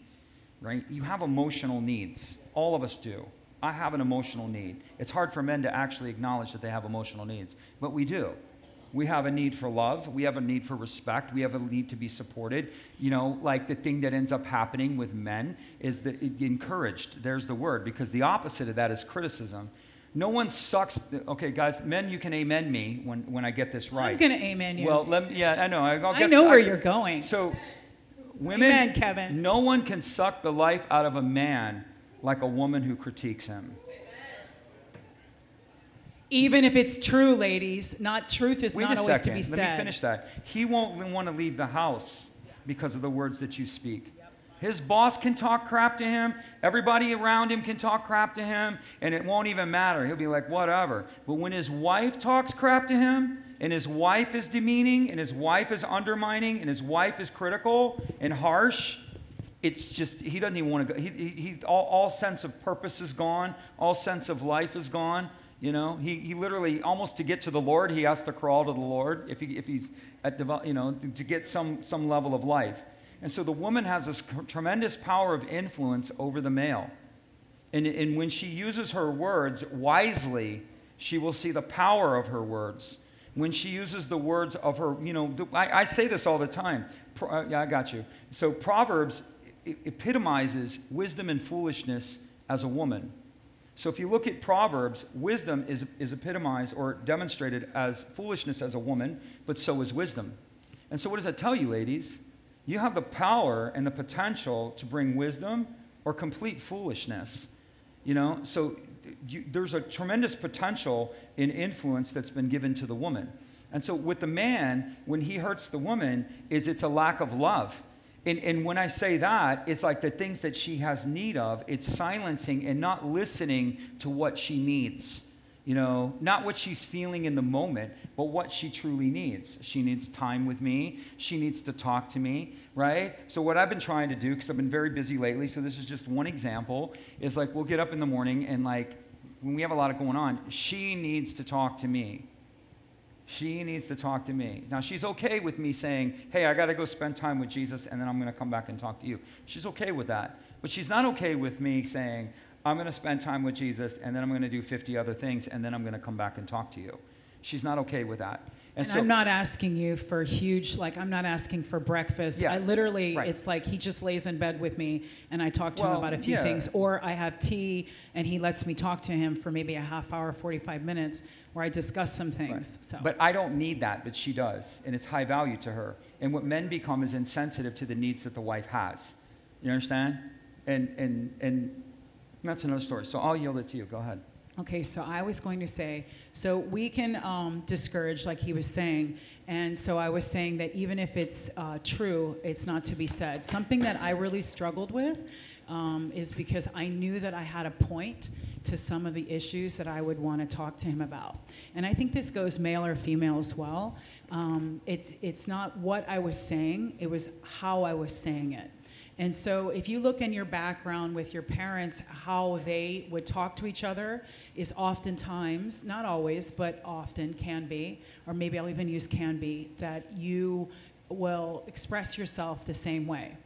right? You have emotional needs. All of us do. I have an emotional need. It's hard for men to actually acknowledge that they have emotional needs, but we do. We have a need for love. We have a need for respect. We have a need to be supported. You know, like the thing that ends up happening with men is that it, encouraged. There's the word, because the opposite of that is criticism. No one sucks. The, okay, guys, men, you can amen me when, when I get this right. I'm going to amen you. Well, let me, yeah, I know. I'll I know to- where you're going. So, women, Amen, Kevin. no one can suck the life out of a man like a woman who critiques him. Even if it's true, ladies, not truth is Wait not a always second. to be said. Let me finish that. He won't want to leave the house because of the words that you speak. His boss can talk crap to him. Everybody around him can talk crap to him, and it won't even matter. He'll be like, whatever. But when his wife talks crap to him, and his wife is demeaning, and his wife is undermining, and his wife is critical and harsh, it's just, he doesn't even want to go. He, he, he, all, all sense of purpose is gone, all sense of life is gone. You know, he, he literally, almost to get to the Lord, he has to crawl to the Lord if, he, if he's at, devel- you know, to get some, some level of life. And so the woman has this tremendous power of influence over the male. And, and when she uses her words wisely, she will see the power of her words. When she uses the words of her, you know, I, I say this all the time. Pro, uh, yeah, I got you. So Proverbs epitomizes wisdom and foolishness as a woman. So if you look at Proverbs, wisdom is, is epitomized or demonstrated as foolishness as a woman, but so is wisdom. And so what does that tell you, ladies? You have the power and the potential to bring wisdom or complete foolishness. You know, so you, there's a tremendous potential in influence that's been given to the woman. And so with the man, when he hurts the woman, is it's a lack of love. And, and when I say that, it's like the things that she has need of, it's silencing and not listening to what she needs. You know, not what she's feeling in the moment, but what she truly needs. She needs time with me. She needs to talk to me, right? So, what I've been trying to do, because I've been very busy lately, so this is just one example, is like we'll get up in the morning and, like, when we have a lot of going on, she needs to talk to me. She needs to talk to me. Now, she's okay with me saying, hey, I got to go spend time with Jesus and then I'm going to come back and talk to you. She's okay with that. But she's not okay with me saying, I'm going to spend time with Jesus and then I'm going to do 50 other things and then I'm going to come back and talk to you. She's not okay with that. And, and I'm not asking you for huge, like, I'm not asking for breakfast. Yeah, I literally, right. it's like he just lays in bed with me and I talk to Well, him about a few yeah. things. Or I have tea and he lets me talk to him for maybe a half hour, 45 minutes where I discuss some things. So. But I don't need that, but she does, and it's high value to her. And what men become is insensitive to the needs that the wife has. You understand? And and and that's another story. So I'll yield it to you. Go ahead. Okay, so I was going to say, so we can um, discourage, like he was saying, and so I was saying that even if it's uh, true, it's not to be said. Something that I really struggled with um, is because I knew that I had a point to some of the issues that I would want to talk to him about, and I think this goes male or female as well. Um, it's it's not what I was saying; it was how I was saying it. And so, if you look in your background with your parents, how they would talk to each other is oftentimes, not always, but often can be, or maybe I'll even use can be, that you will express yourself the same way.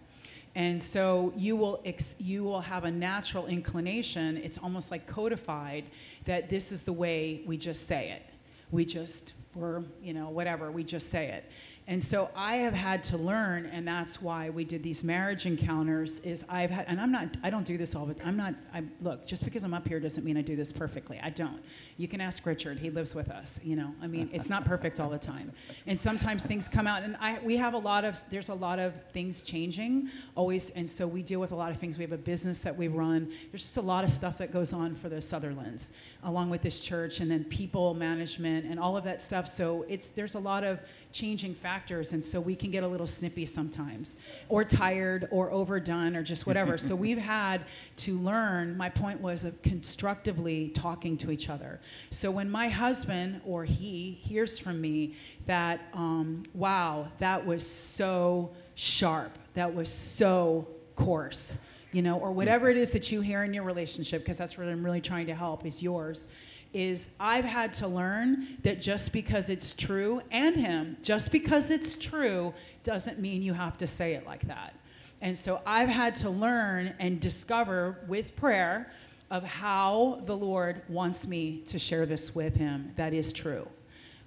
And so you will ex- you will have a natural inclination. It's almost like codified that this is the way we just say it. We just we're you know whatever we just say it. And so I have had to learn, and that's why we did these marriage encounters. Is I've had, and I'm not, I don't do this all the time. I'm not. I look, just because I'm up here doesn't mean I do this perfectly. I don't. You can ask Richard; he lives with us. You know, I mean, it's not perfect all the time, and sometimes things come out. And I, we have a lot of, there's a lot of things changing always, and so we deal with a lot of things. We have a business that we run. There's just a lot of stuff that goes on for the Sutherlands, along with this church, and then people management and all of that stuff. So it's there's a lot of changing factors and so we can get a little snippy sometimes or tired or overdone or just whatever. So we've had to learn my point was of constructively talking to each other. So when my husband or he hears from me that um, wow that was so sharp that was so coarse you know or whatever it is that you hear in your relationship because that's what i'm really trying to help is yours is I've had to learn that just because it's true, and him, just because it's true, doesn't mean you have to say it like that. And so I've had to learn and discover with prayer of how the Lord wants me to share this with him that is true.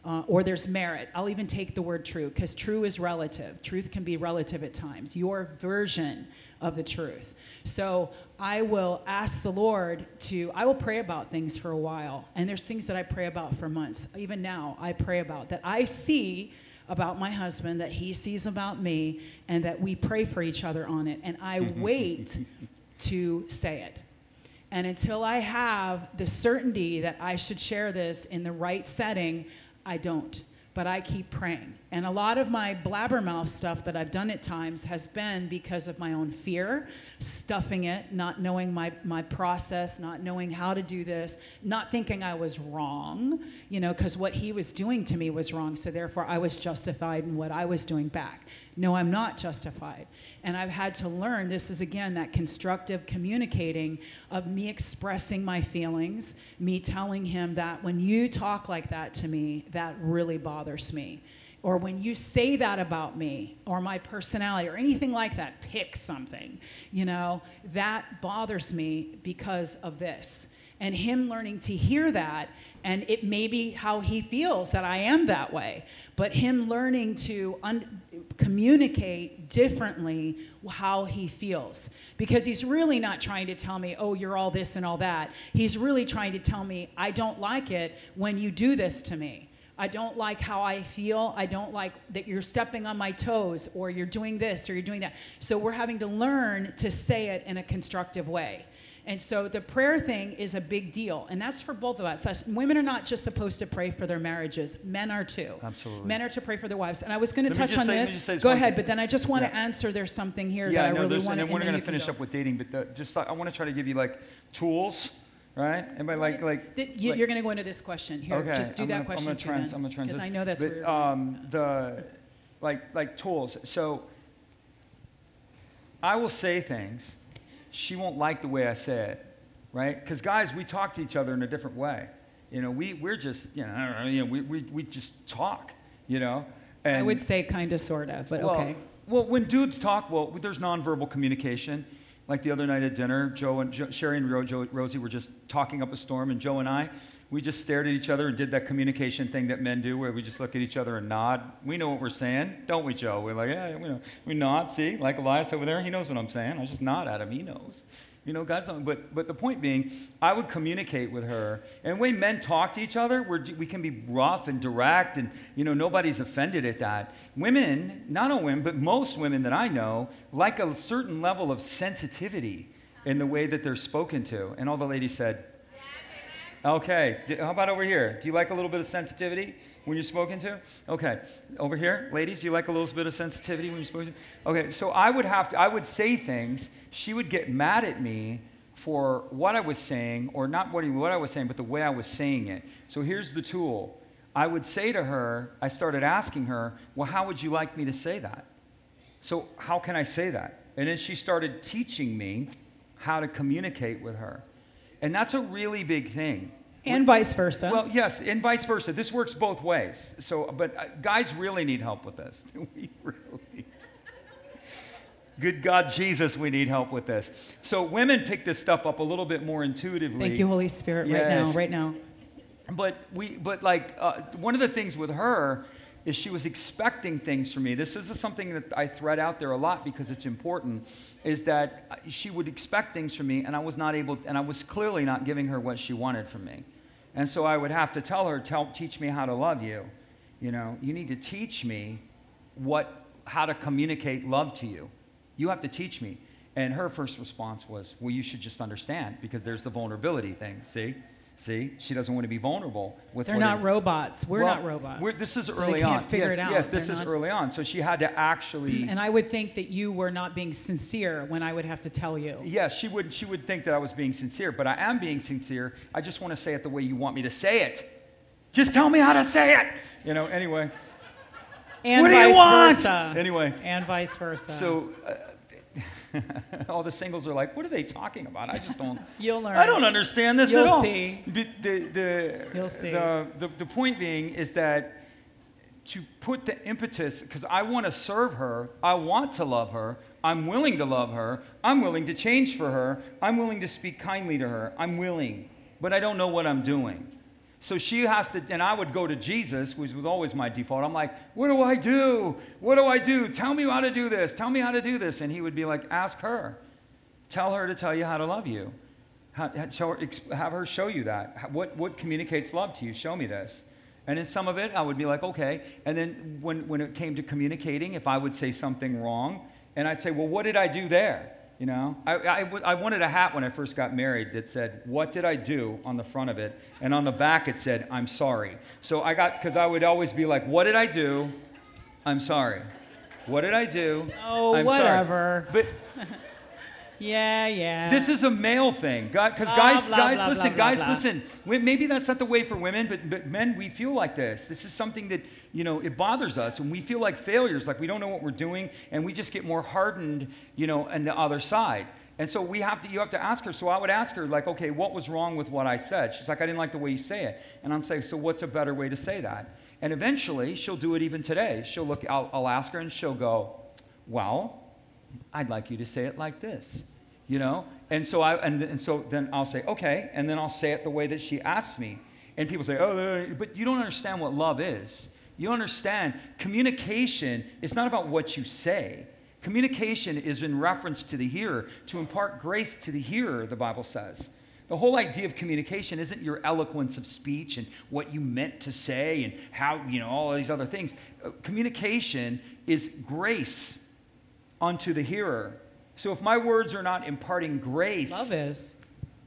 Uh, or there's merit. I'll even take the word true because true is relative. Truth can be relative at times. Your version of the truth. So I will ask the Lord to, I will pray about things for a while. And there's things that I pray about for months. Even now, I pray about that I see about my husband, that he sees about me, and that we pray for each other on it. And I wait to say it. And until I have the certainty that I should share this in the right setting, I don't. But I keep praying. And a lot of my blabbermouth stuff that I've done at times has been because of my own fear, stuffing it, not knowing my, my process, not knowing how to do this, not thinking I was wrong, you know, because what he was doing to me was wrong. So therefore, I was justified in what I was doing back. No, I'm not justified. And I've had to learn this is again that constructive communicating of me expressing my feelings, me telling him that when you talk like that to me, that really bothers me. Or when you say that about me or my personality or anything like that, pick something, you know, that bothers me because of this. And him learning to hear that, and it may be how he feels that I am that way, but him learning to un- communicate differently how he feels. Because he's really not trying to tell me, oh, you're all this and all that. He's really trying to tell me, I don't like it when you do this to me. I don't like how I feel. I don't like that you're stepping on my toes or you're doing this or you're doing that. So we're having to learn to say it in a constructive way. And so the prayer thing is a big deal. And that's for both of us. That's, women are not just supposed to pray for their marriages, men are too. Absolutely. Men are to pray for their wives. And I was going to touch on say- this. just say this Go ahead, thing. but then I just want to Yeah. answer there's something here Yeah, that I no, really want and to then we're going to finish go. up with dating, but the, just I want to try to give you like tools, right? Anybody like like Th- you, like- are going to go into this question here. Okay, just do I'm that gonna, question I'm gonna trans, I'm gonna transition. Because I know that's but, you're um, the like like tools. So I will say things. She won't like the way I say it, right? Because guys, we talk to each other in a different way, You know, we, we're just, you know, I don't know, you know we, we, we just talk, you know. And, I would say kind of, sort of, but well, okay. Well, when dudes talk, well, there's nonverbal communication. Like the other night at dinner, Joe and jo, Sherry and Ro, Joe, Rosie were just talking up a storm, and Joe and I, we just stared at each other and did that communication thing that men do, where we just look at each other and nod. We know what we're saying, don't we, Joe? We're like, yeah, we know. We nod. See, like Elias over there, he knows what I'm saying. I just nod at him. He knows. You know, guys don't. But but the point being, I would communicate with her, and the way men talk to each other, we're, we can be rough and direct, and you know nobody's offended at that. Women, not all women, but most women that I know, like a certain level of sensitivity in the way that they're spoken to. And all the ladies said, Okay, how about over here? Do you like a little bit of sensitivity when you're spoken to? Okay, over here, ladies, do you like a little bit of sensitivity when you're spoken to? Okay, so I would have to, I would say things. She would get mad at me for what I was saying, or not what, what I was saying, but the way I was saying it. So here's the tool. I would say to her, I started asking her, well, how would you like me to say that? So how can I say that? And then she started teaching me how to communicate with her. And that's a really big thing. And vice versa. Well, yes, and vice versa. This works both ways. So, but uh, guys really need help with this. We really. Good God, Jesus, we need help with this. So, women pick this stuff up a little bit more intuitively. Thank you, Holy Spirit, right now, right now. But we, but like uh, one of the things with her is she was expecting things from me. This is something that I thread out there a lot because it's important. Is that she would expect things from me, and I was not able, and I was clearly not giving her what she wanted from me, and so I would have to tell her, tell, teach me how to love you. You know, you need to teach me what, how to communicate love to you. You have to teach me. And her first response was, Well, you should just understand because there's the vulnerability thing. See? See? She doesn't want to be vulnerable with They're not is- robots. We're Well, not robots. we're- this is So early they can't on. Figure yes, it out. yes, this They're is not- early on. So she had to actually. And I would think that you were not being sincere when I would have to tell you. Yes, she would, she would think that I was being sincere, but I am being sincere. I just want to say it the way you want me to say it. Just tell me how to say it. You know, anyway. And What do vice you want? versa. Anyway. And vice versa. So uh, all the singles are like, what are they talking about? I just don't. You'll learn. I don't understand this You'll at all. see. The, the, You'll see. The, the, the point being is that to put the impetus, because I want to serve her, I want to love her, I'm willing to love her, I'm willing to change for her, I'm willing to speak kindly to her, I'm willing, but I don't know what I'm doing. So she has to, and I would go to Jesus, which was always my default. I'm like, what do I do? What do I do? Tell me how to do this. Tell me how to do this. And he would be like, ask her. Tell her to tell you how to love you. Have her show you that. What, what communicates love to you? Show me this. And in some of it, I would be like, okay. And then when, when it came to communicating, if I would say something wrong, and I'd say, well, what did I do there? You know, I, I, w- I wanted a hat when I first got married that said, What did I do on the front of it? And on the back it said, I'm sorry. So I got, because I would always be like, What did I do? I'm sorry. What did I do? Oh, I'm whatever. Sorry. But yeah, yeah. this is a male thing, because Blah, guys, blah, guys, blah, listen, blah, guys, listen. Maybe that's not the way for women, but but men, we feel like this. This is something that you know it bothers us, and we feel like failures, like we don't know what we're doing, and we just get more hardened, you know, on the other side. And so we have to, you have to ask her. So I would ask her, like, okay, what was wrong with what I said? She's like, I didn't like the way you say it. And I'm saying, so what's a better way to say that? And eventually, she'll do it even today. She'll look, I'll, I'll ask her, and she'll go, well, I'd like you to say it like this, you know? And so I and, and so then I'll say, okay, and then I'll say it the way that she asks me. And people say, oh, uh, but you don't understand what love is. You understand communication is not about what you say. Communication is in reference to the hearer, to impart grace to the hearer, the Bible says. The whole idea of communication isn't your eloquence of speech and what you meant to say and how, you know, all these other things. Uh, Communication is grace unto the hearer. So if my words are not imparting grace Love is.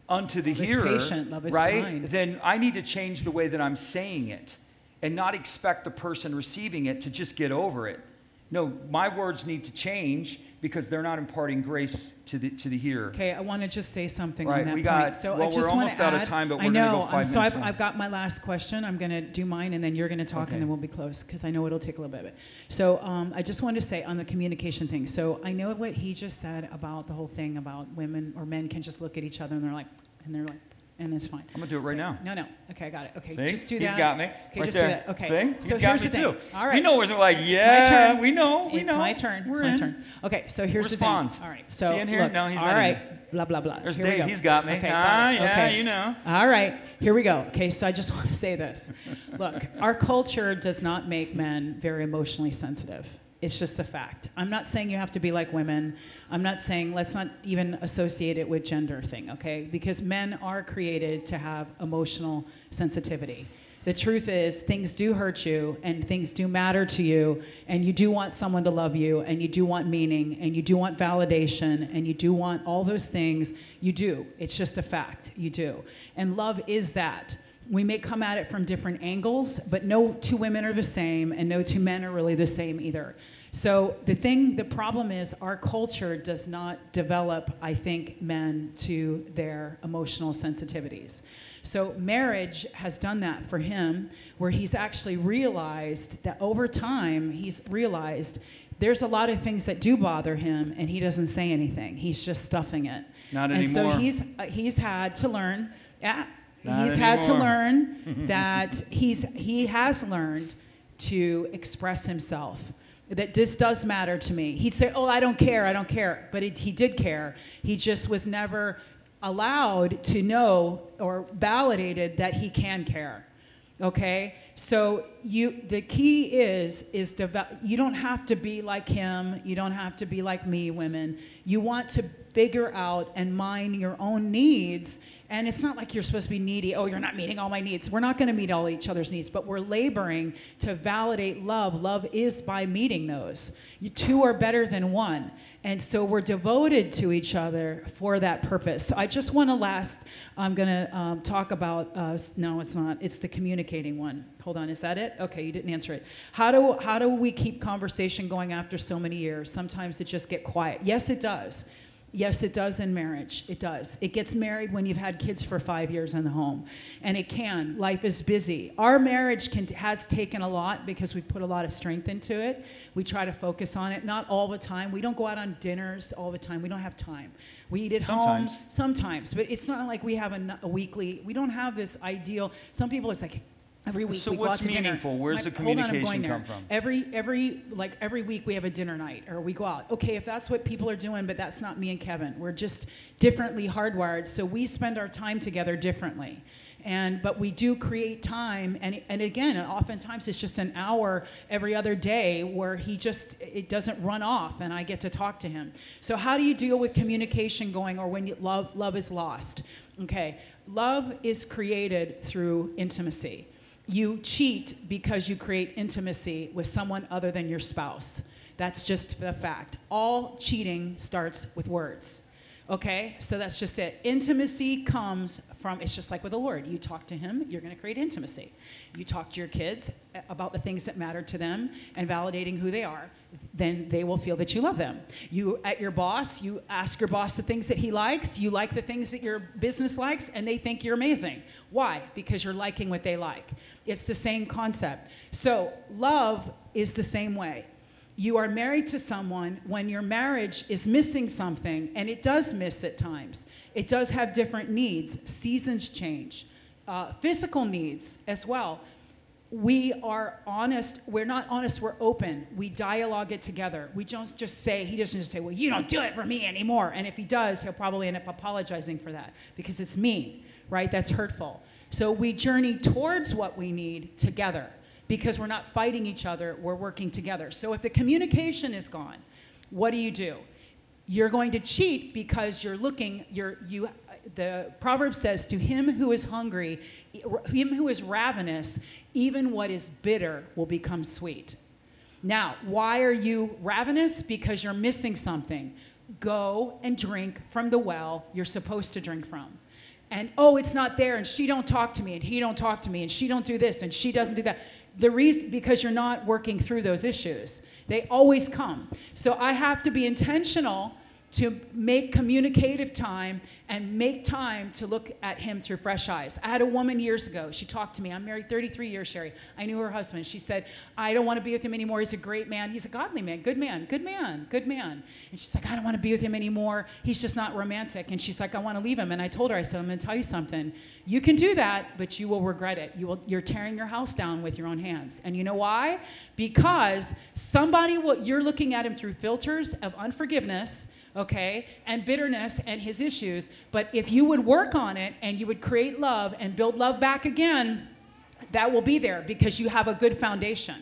unto the Love is hearer, patient, love is right? kind. Then I need to change the way that I'm saying it and not expect the person receiving it to just get over it. No, my words need to change because they're not imparting grace to the to the hearer. Okay, I want to just say something Right, on that we point. got- so well, I we're almost to out of time, but we're gonna know. go five um, so minutes I've, more. I've got my last question. I'm going to do mine, and then you're going to talk, Okay. and then we'll be close because I know it'll take a little bit. So um, I just wanted to say on the communication thing. So I know what he just said about the whole thing about women or men can just look at each other and they're like, and they're like, and it's fine. I'm gonna do it right now. No, no. Okay, I got it. Okay, See? just do that. He's got me. Okay, right just there. do that. Okay. See? He's so got me the thing. too. All right. We know where we're like, It's my yeah, turn. we know, we know. it's know. my turn. We're it's my in. turn. Okay, so here's Where's the thing. Fonz? All right. So Is he in here? look, No, he's all not right. here. Blah blah blah. There's Here we Dave. go. He's got me. Okay, ah, got yeah, okay. you know. All right, here we go. Okay, so I just want to say this. Look, our culture does not make men very emotionally sensitive. It's just a fact. I'm not saying you have to be like women. I'm not saying let's not even associate it with gender thing, okay? Because men are created to have emotional sensitivity. The truth is, things do hurt you and things do matter to you, and you do want someone to love you, and you do want meaning, and you do want validation, and you do want all those things. You do. It's just a fact. You do. And love is that. We may come at it from different angles, but no two women are the same, and no two men are really the same either. So the thing, the problem is, our culture does not develop, I think, men to their emotional sensitivities. So marriage has done that for him, where he's actually realized that over time, he's realized there's a lot of things that do bother him, and he doesn't say anything. He's just stuffing it. Not and anymore. so he's uh, he's had to learn. Yeah, Not he's had to learn that he's he has learned to express himself. That this does matter to me. He'd say, "Oh, I don't care, I don't care," but it, he did care. He just was never allowed to know or validated that he can care. Okay, so you the key is is develop, you don't have to be like him. You don't have to be like me, women. You want to figure out and mine your own needs. And it's not like you're supposed to be needy. Oh, you're not meeting all my needs. We're not going to meet all each other's needs, but we're laboring to validate love. Love is by meeting those. You two are better than one. And so we're devoted to each other for that purpose. So I just want to last, I'm going to um, talk about, uh, no, it's not. It's the communicating one. Hold on, is that it? Okay, you didn't answer it. How do, how do we keep conversation going after so many years? Sometimes it just get quiet. Yes, it does. Yes, it does in marriage. It does. It gets married when you've had kids for five years in the home. And it can. Life is busy. Our marriage can, has taken a lot because we put a lot of strength into it. We try to focus on it. Not all the time. We don't go out on dinners all the time. We don't have time. We eat at Sometimes. home sometimes, but it's not like we have a weekly. We don't have this ideal. Some people, it's like every week So we go out what's to dinner. meaningful? Where's Like, the communication come from? Every every like every week we have a dinner night or we go out. Okay, if that's what people are doing, but that's not me and Kevin. We're just differently hardwired, so we spend our time together differently. And but we do create time, and and again, oftentimes it's just an hour every other day where he just it doesn't run off, and I get to talk to him. So how do you deal with communication going, or when you, love love is lost? Okay, love is created through intimacy. You cheat because you create intimacy with someone other than your spouse. That's just the fact. All cheating starts with words. Okay? So that's just it. Intimacy comes from, it's just like with the Lord. You talk to Him, you're going to create intimacy. You talk to your kids about the things that matter to them and validating who they are, then they will feel that you love them. You, at your boss, you ask your boss the things that he likes, you like the things that your business likes, and they think you're amazing. Why? Because you're liking what they like. It's the same concept. So, love is the same way. You are married to someone when your marriage is missing something, and it does miss at times. It does have different needs. Seasons change, uh, physical needs as well. We are honest. We're not honest. We're open. We dialogue it together. We don't just say, he doesn't just say, well, you don't do it for me anymore. And if he does, he'll probably end up apologizing for that because it's mean, right? That's hurtful. So we journey towards what we need together because we're not fighting each other, we're working together. So if the communication is gone, what do you do? You're going to cheat because you're looking, you're, you, the proverb says, to him who is hungry, him who is ravenous, even what is bitter will become sweet. Now, why are you ravenous? Because you're missing something. Go and drink from the well you're supposed to drink from and oh it's not there and she don't talk to me and he don't talk to me and she don't do this and she doesn't do that the reason because you're not working through those issues. They always come. So i have to be intentional to make communicative time and make time to look at him through fresh eyes. I had a woman years ago. She talked to me. I'm married 33 years, Sherry. I knew her husband. She said, I don't want to be with him anymore. He's a great man. He's a godly man. Good man. Good man. Good man. And she's like, I don't want to be with him anymore. He's just not romantic. And she's like, I want to leave him. And I told her, I said, I'm going to tell you something. You can do that, but you will regret it. You will, you're tearing your house down with your own hands. And you know why? Because somebody will, you're looking at him through filters of unforgiveness okay, and bitterness and his issues. But if you would work on it and you would create love and build love back again, that will be there because you have a good foundation.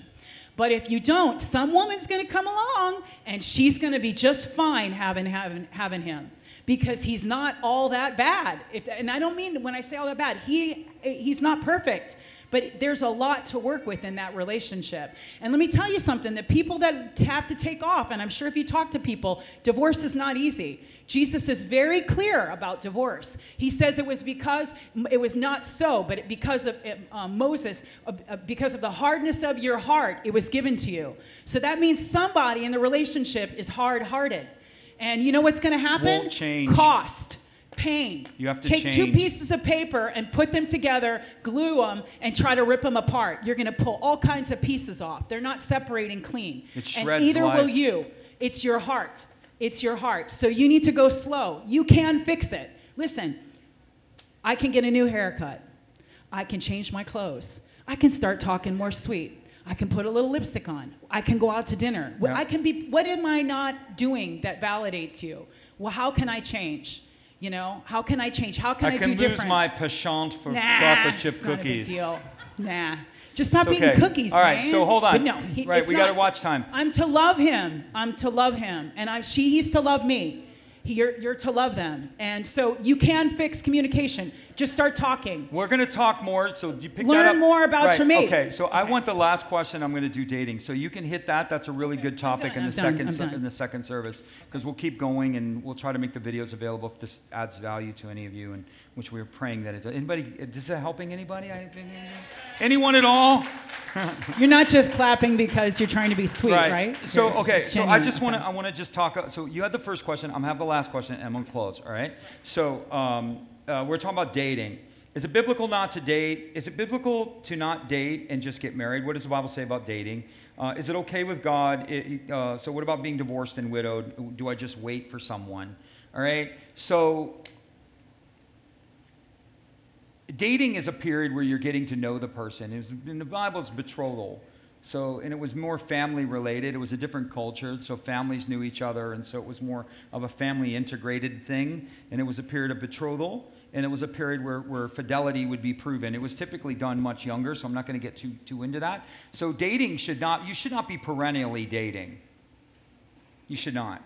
But if you don't, some woman's going to come along and she's going to be just fine having, having, having him because he's not all that bad. If, and I don't mean when I say all that bad, he, he's not perfect. But there's a lot to work with in that relationship. And let me tell you something the people that have to take off, and I'm sure if you talk to people, divorce is not easy. Jesus is very clear about divorce. He says it was because it was not so, but because of uh, Moses, uh, uh, because of the hardness of your heart, it was given to you. So that means somebody in the relationship is hard hearted. And you know what's going to happen? Cost pain. You have to take change. two pieces of paper and put them together, glue them, and try to rip them apart. You're going to pull all kinds of pieces off. They're not separating clean. It and shreds either life. will you. It's your heart. It's your heart. So you need to go slow. You can fix it. Listen, I can get a new haircut. I can change my clothes. I can start talking more sweet. I can put a little lipstick on. I can go out to dinner. Yeah. I can be what am I not doing that validates you? Well, how can I change? You know, how can I change? How can I, I can do lose different? my penchant for nah, chocolate chip it's not a big cookies. deal. Nah. Just stop It's eating okay. cookies. All right, man. so hold on. But no, he, Right, we gotta watch time. I'm to love him. I'm to love him, and I, she, he's to love me. He- You're, you're to love them, and so you can fix communication. Just start talking. We're going to talk more. So you pick Learn that up. more about right. your mate. Okay. So I want the last question. I'm going to do dating. So you can hit that. That's a really good topic in the second in the second service because we'll keep going and we'll try to make the videos available if this adds value to any of you and which we're praying that it does. Anybody? Is it helping anybody? Anyone at all? You're not just clapping because you're trying to be sweet, right? So You're okay, so I just want to Okay. I want to just talk. So you had the first question. I'm have the last question, and I'm gonna close. All right. So um, uh, we're talking about dating. Is it biblical not to date? Is it biblical to not date and just get married? What does the Bible say about dating? Uh, is it okay with God? It- uh, so what about being divorced and widowed? Do I just wait for someone? All right. So dating is a period where you're getting to know the person. Was, in the Bible, it's betrothal. So, and it was more family related. It was a different culture, so families knew each other, and so it was more of a family integrated thing. And it was a period of betrothal, and it was a period where, where fidelity would be proven. It was typically done much younger, so I'm not going to get too too into that. So, dating should not you should not be perennially dating. You should not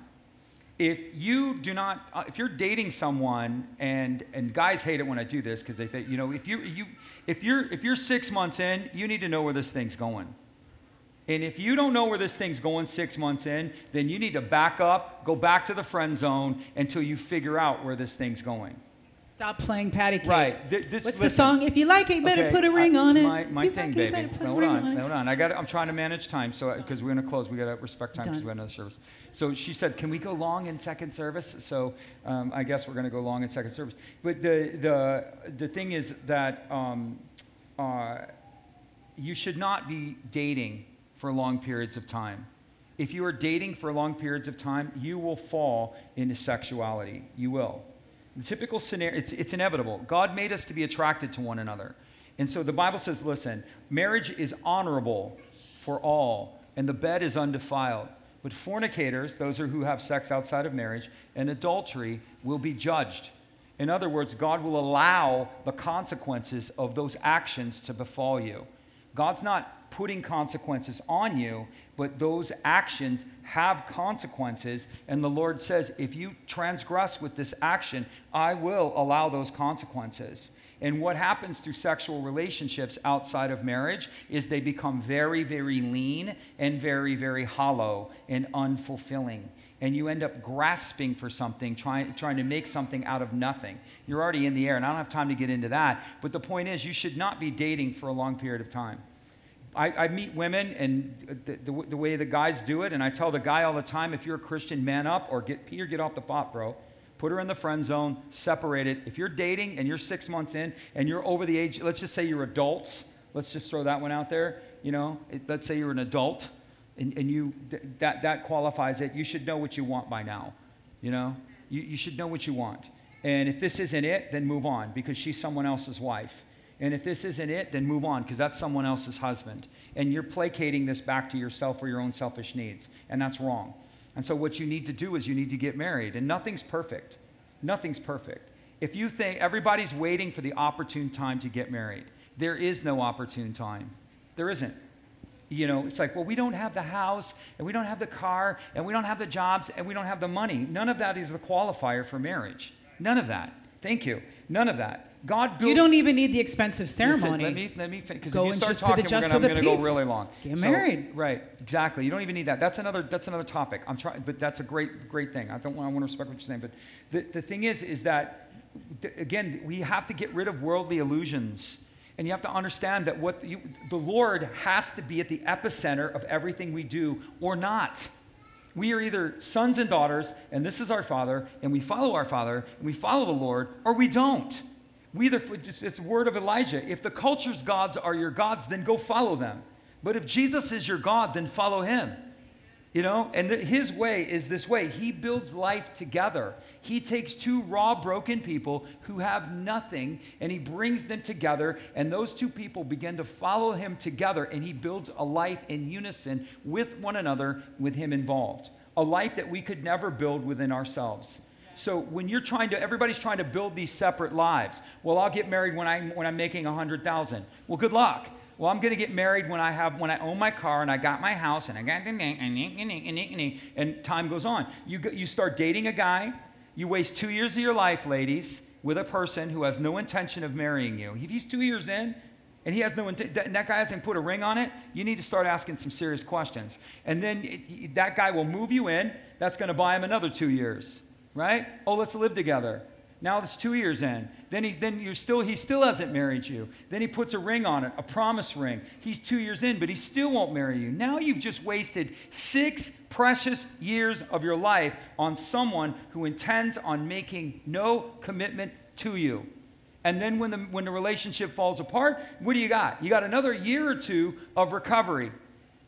if you do not uh, if you're dating someone and and guys hate it when i do this because they think you know if you you if you're if you're six months in you need to know where this thing's going and if you don't know where this thing's going six months in then you need to back up go back to the friend zone until you figure out where this thing's going Stop playing patty cake. Right. Th- this- What's the song? If you like it, you better Okay, put a ring on it. My, my thing, like it, baby. Hold on, on hold on. I got. I'm trying to manage time, so because we're gonna close, we gotta respect time because we have another service. So she said, "Can we go long in second service?" So um, I guess we're gonna go long in second service. But the the the thing is that um, uh, you should not be dating for long periods of time. If you are dating for long periods of time, you will fall into sexuality. You will. The typical scenario, it's, it's inevitable. God made us to be attracted to one another. And so the Bible says, listen, marriage is honorable for all, and the bed is undefiled. But fornicators, those are who have sex outside of marriage, and adultery will be judged. In other words, God will allow the consequences of those actions to befall you. God's not putting consequences on you, but those actions have consequences. And the Lord says, if you transgress with this action, I will allow those consequences. And what happens through sexual relationships outside of marriage is they become very, very lean and very, very hollow and unfulfilling. And you end up grasping for something, trying, trying to make something out of nothing. You're already in the air, and I don't have time to get into that. But the point is, you should not be dating for a long period of time I, I meet women and the, the, the way the guys do it, and I tell the guy all the time if you're a Christian, man up or get Peter, get off the pot, bro. Put her in the friend zone, separate it. If you're dating and you're six months in and you're over the age, let's just say you're adults. Let's just throw that one out there. You know, it, let's say you're an adult and, and you that, that qualifies it. You should know what you want by now. You know, you, you should know what you want. And if this isn't it, then move on because she's someone else's wife. And if this isn't it, then move on because that's someone else's husband. And you're placating this back to yourself for your own selfish needs. And that's wrong. And so, what you need to do is you need to get married. And nothing's perfect. Nothing's perfect. If you think everybody's waiting for the opportune time to get married, there is no opportune time. There isn't. You know, it's like, well, we don't have the house, and we don't have the car, and we don't have the jobs, and we don't have the money. None of that is the qualifier for marriage. None of that. Thank you. None of that. God built. You don't even need the expensive ceremony. Listen, let me let me because if you start just to the talking, we're gonna, I'm going to go really long. Get So- married. right? Exactly. You don't even need that. That's another that's another topic. I'm trying, but that's a great great thing. I don't want I want to respect what you're saying, but the the thing is is that th- again we have to get rid of worldly illusions. And you have to understand that what you, the Lord has to be at the epicenter of everything we do or not. We are either sons and daughters, and this is our Father, and we follow our Father, and we follow the Lord, or we don't. We either, it's word of Elijah. If the culture's gods are your gods, then go follow them. But if Jesus is your God, then follow him. You know, and the, his way is this way. He builds life together. He takes two raw, broken people who have nothing and he brings them together, and those two people begin to follow him together, and he builds a life in unison with one another, with him involved. A life that we could never build within ourselves. So when you're trying to, everybody's trying to build these separate lives. Well, I'll get married when I'm when I'm making a hundred thousand. Well, good luck. Well, I'm going to get married when I have when I own my car and I got my house and I got and time goes on. You you start dating a guy. You waste two years of your life, ladies, with a person who has no intention of marrying you. If he's two years in and he has no that guy hasn't put a ring on it, you need to start asking some serious questions. And then it, that guy will move you in. That's going to buy him another two years, right? Oh, let's live together. Now it's two years in. Then he then you're still he still hasn't married you. Then he puts a ring on it, a promise ring. He's two years in, but he still won't marry you. Now you've just wasted six precious years of your life on someone who intends on making no commitment to you. And then when the when the relationship falls apart, what do you got? You got another year or two of recovery.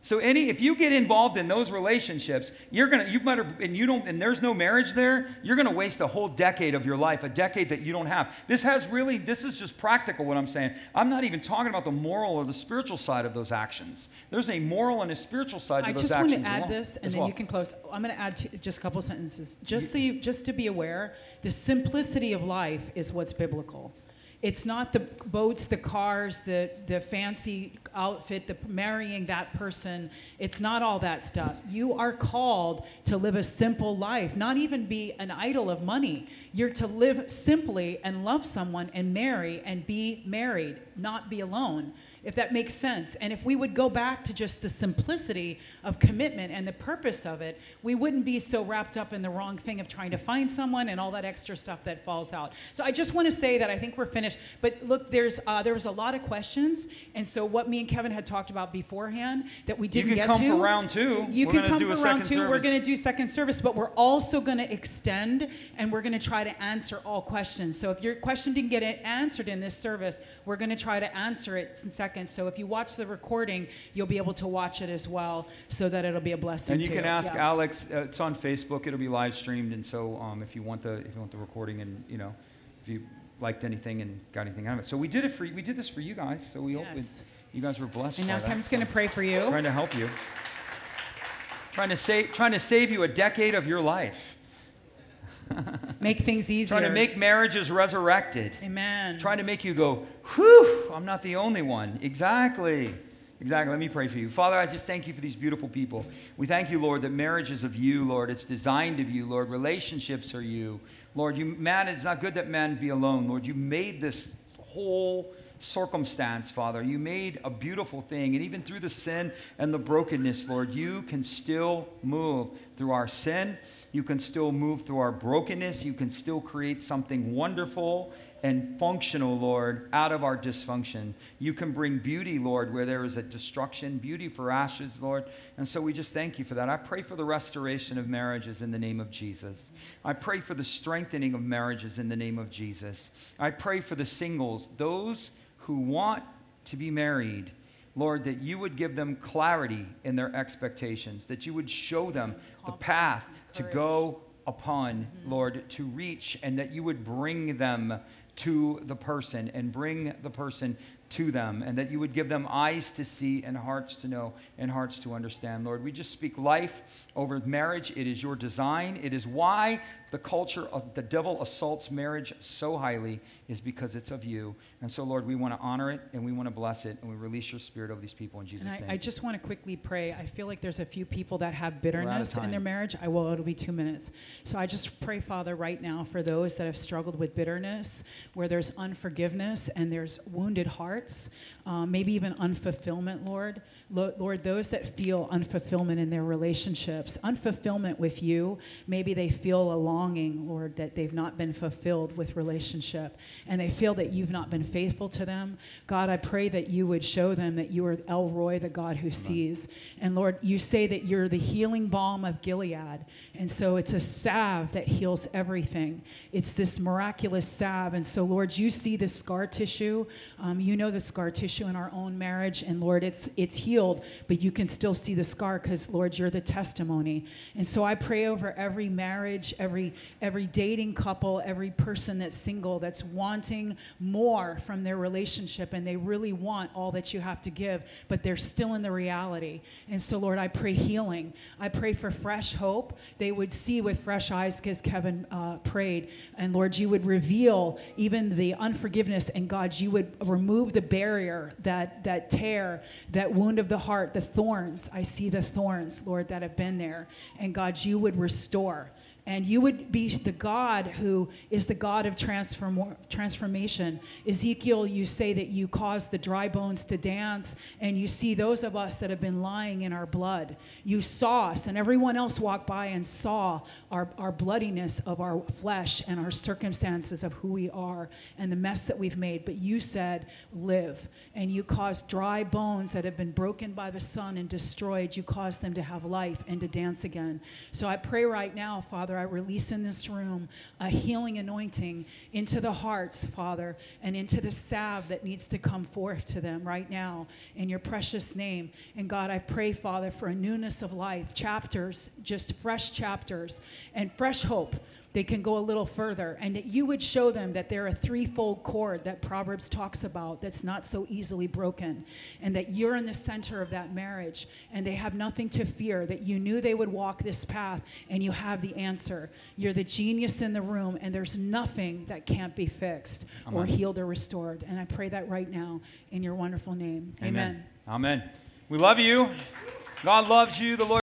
So any if you get involved in those relationships, you're gonna you better and you don't and there's no marriage there, you're gonna waste a whole decade of your life, a decade that you don't have. This has really this is just practical what I'm saying. I'm not even talking about the moral or the spiritual side of those actions. There's a moral and a spiritual side to I those just want to add this, and then well. you can close. I'm going to add to, just a couple sentences, just so you, just to be aware. The simplicity of life is what's biblical. It's not the boats, the cars, the the fancy outfit, the marrying that person. It's not all that stuff. You are called to live a simple life, not even be an idol of money. You're to live simply and love someone and marry and be married, not be alone if that makes sense. And if we would go back to just the simplicity of commitment and the purpose of it, we wouldn't be so wrapped up in the wrong thing of trying to find someone and all that extra stuff that falls out. So I just want to say that I think we're finished. But look, there's uh, there was a lot of questions, and so what me and Kevin had talked about beforehand that we didn't get to. You can come for round two. You We're can come for round second two. We're going to do second service, but we're also going to extend and we're going to try to answer all questions. So if your question didn't get it answered in this service, we're going to try to answer it in seconds. So if you watch the recording, you'll be able to watch it as well, so that it'll be a blessing. And you too. can ask Yeah. Alex. Uh, it's on Facebook. It'll be live streamed, and so um, if you want the if you want the recording, and you know, if you liked anything and got anything out of it, so we did it for we did this for you guys. So we hope Yes. it, you guys were blessed. And now. Kevin's going to pray for you. trying to help you, trying to save trying to save you a decade of your life, Make things easier. trying to make marriages resurrected, Amen. trying to make you go, whew, I'm not the only one. Exactly. Exactly. Let me pray for you. Father, I just thank you for these beautiful people. We thank you, Lord, that marriage is of you, Lord. It's designed of you, Lord. Relationships are you. Lord, you man, it's not good that man be alone. Lord, you made this whole circumstance, Father. You made a beautiful thing. And even through the sin and the brokenness, Lord, you can still move through our sin. You can still move through our brokenness. You can still create something wonderful and functional, Lord, out of our dysfunction. You can bring beauty, Lord, where there is a destruction, beauty for ashes, Lord. And so we just thank you for that. I pray for the restoration of marriages in the name of Jesus. I pray for the strengthening of marriages in the name of Jesus. I pray for the singles, those who want to be married. Lord, that you would give them clarity in their expectations, that you would show them the path to go upon, Lord, to reach, and that you would bring them to the person and bring the person to them, and that you would give them eyes to see and hearts to know and hearts to understand. Lord, we just speak life over marriage. It is your design. It is why the culture of the devil assaults marriage so highly, is because it's of you. And so, Lord, we want to honor it and we want to bless it, and we release your spirit over these people in Jesus' And name. I, I just want to quickly pray. I feel like there's a few people that have bitterness in their marriage. I will, it'll be two minutes. So I just pray, Father, right now for those that have struggled with bitterness, where there's unforgiveness and there's wounded hearts, um, maybe even unfulfillment, Lord. Lo- Lord, those that feel unfulfillment in their relationships, unfulfillment with you, maybe they feel a longing, Lord, that they've not been fulfilled with relationship, and they feel that you've not been faithful to them. God, I pray that you would show them that you are El Roi, the God who sees. And Lord, you say that you're the healing balm of Gilead, and so it's a salve that heals everything. It's this miraculous salve, and so Lord, you see the scar tissue. Um, you know the scar tissue in our own marriage, and Lord, it's it's healed, but you can still see the scar because Lord, you're the testimony. And so I pray over every marriage, every every dating couple, every person that's single that's wanting more from their relationship, and they really want all that you have to give, but they're still in the reality. And so, Lord, I pray healing. I pray for fresh hope. They would see with fresh eyes, because Kevin uh, prayed, and Lord, you would reveal even the unforgiveness, and God, you would remove the barrier, that that tear, that wound of the heart, the thorns. I see the thorns, Lord, that have been there, and God, you would restore. And you would be the God who is the God of transform- transformation. Ezekiel, you say that you cause the dry bones to dance, and you see those of us that have been lying in our blood. You saw us, and everyone else walked by and saw our, our bloodiness of our flesh and our circumstances of who we are and the mess that we've made. But you said, Live. And you caused dry bones that have been broken by the sun and destroyed, you caused them to have life and to dance again. So I pray right now, Father, I release in this room a healing anointing into the hearts, Father, and into the salve that needs to come forth to them right now in your precious name. And God, I pray, Father, for a newness of life, chapters, just fresh chapters, and fresh hope they can go a little further and that you would show them that they're a threefold cord that proverbs talks about that's not so easily broken and that you're in the center of that marriage and they have nothing to fear that you knew they would walk this path and you have the answer you're the genius in the room and there's nothing that can't be fixed or healed or restored and i pray that right now in your wonderful name Amen. Amen. We love you. God loves you. The Lord.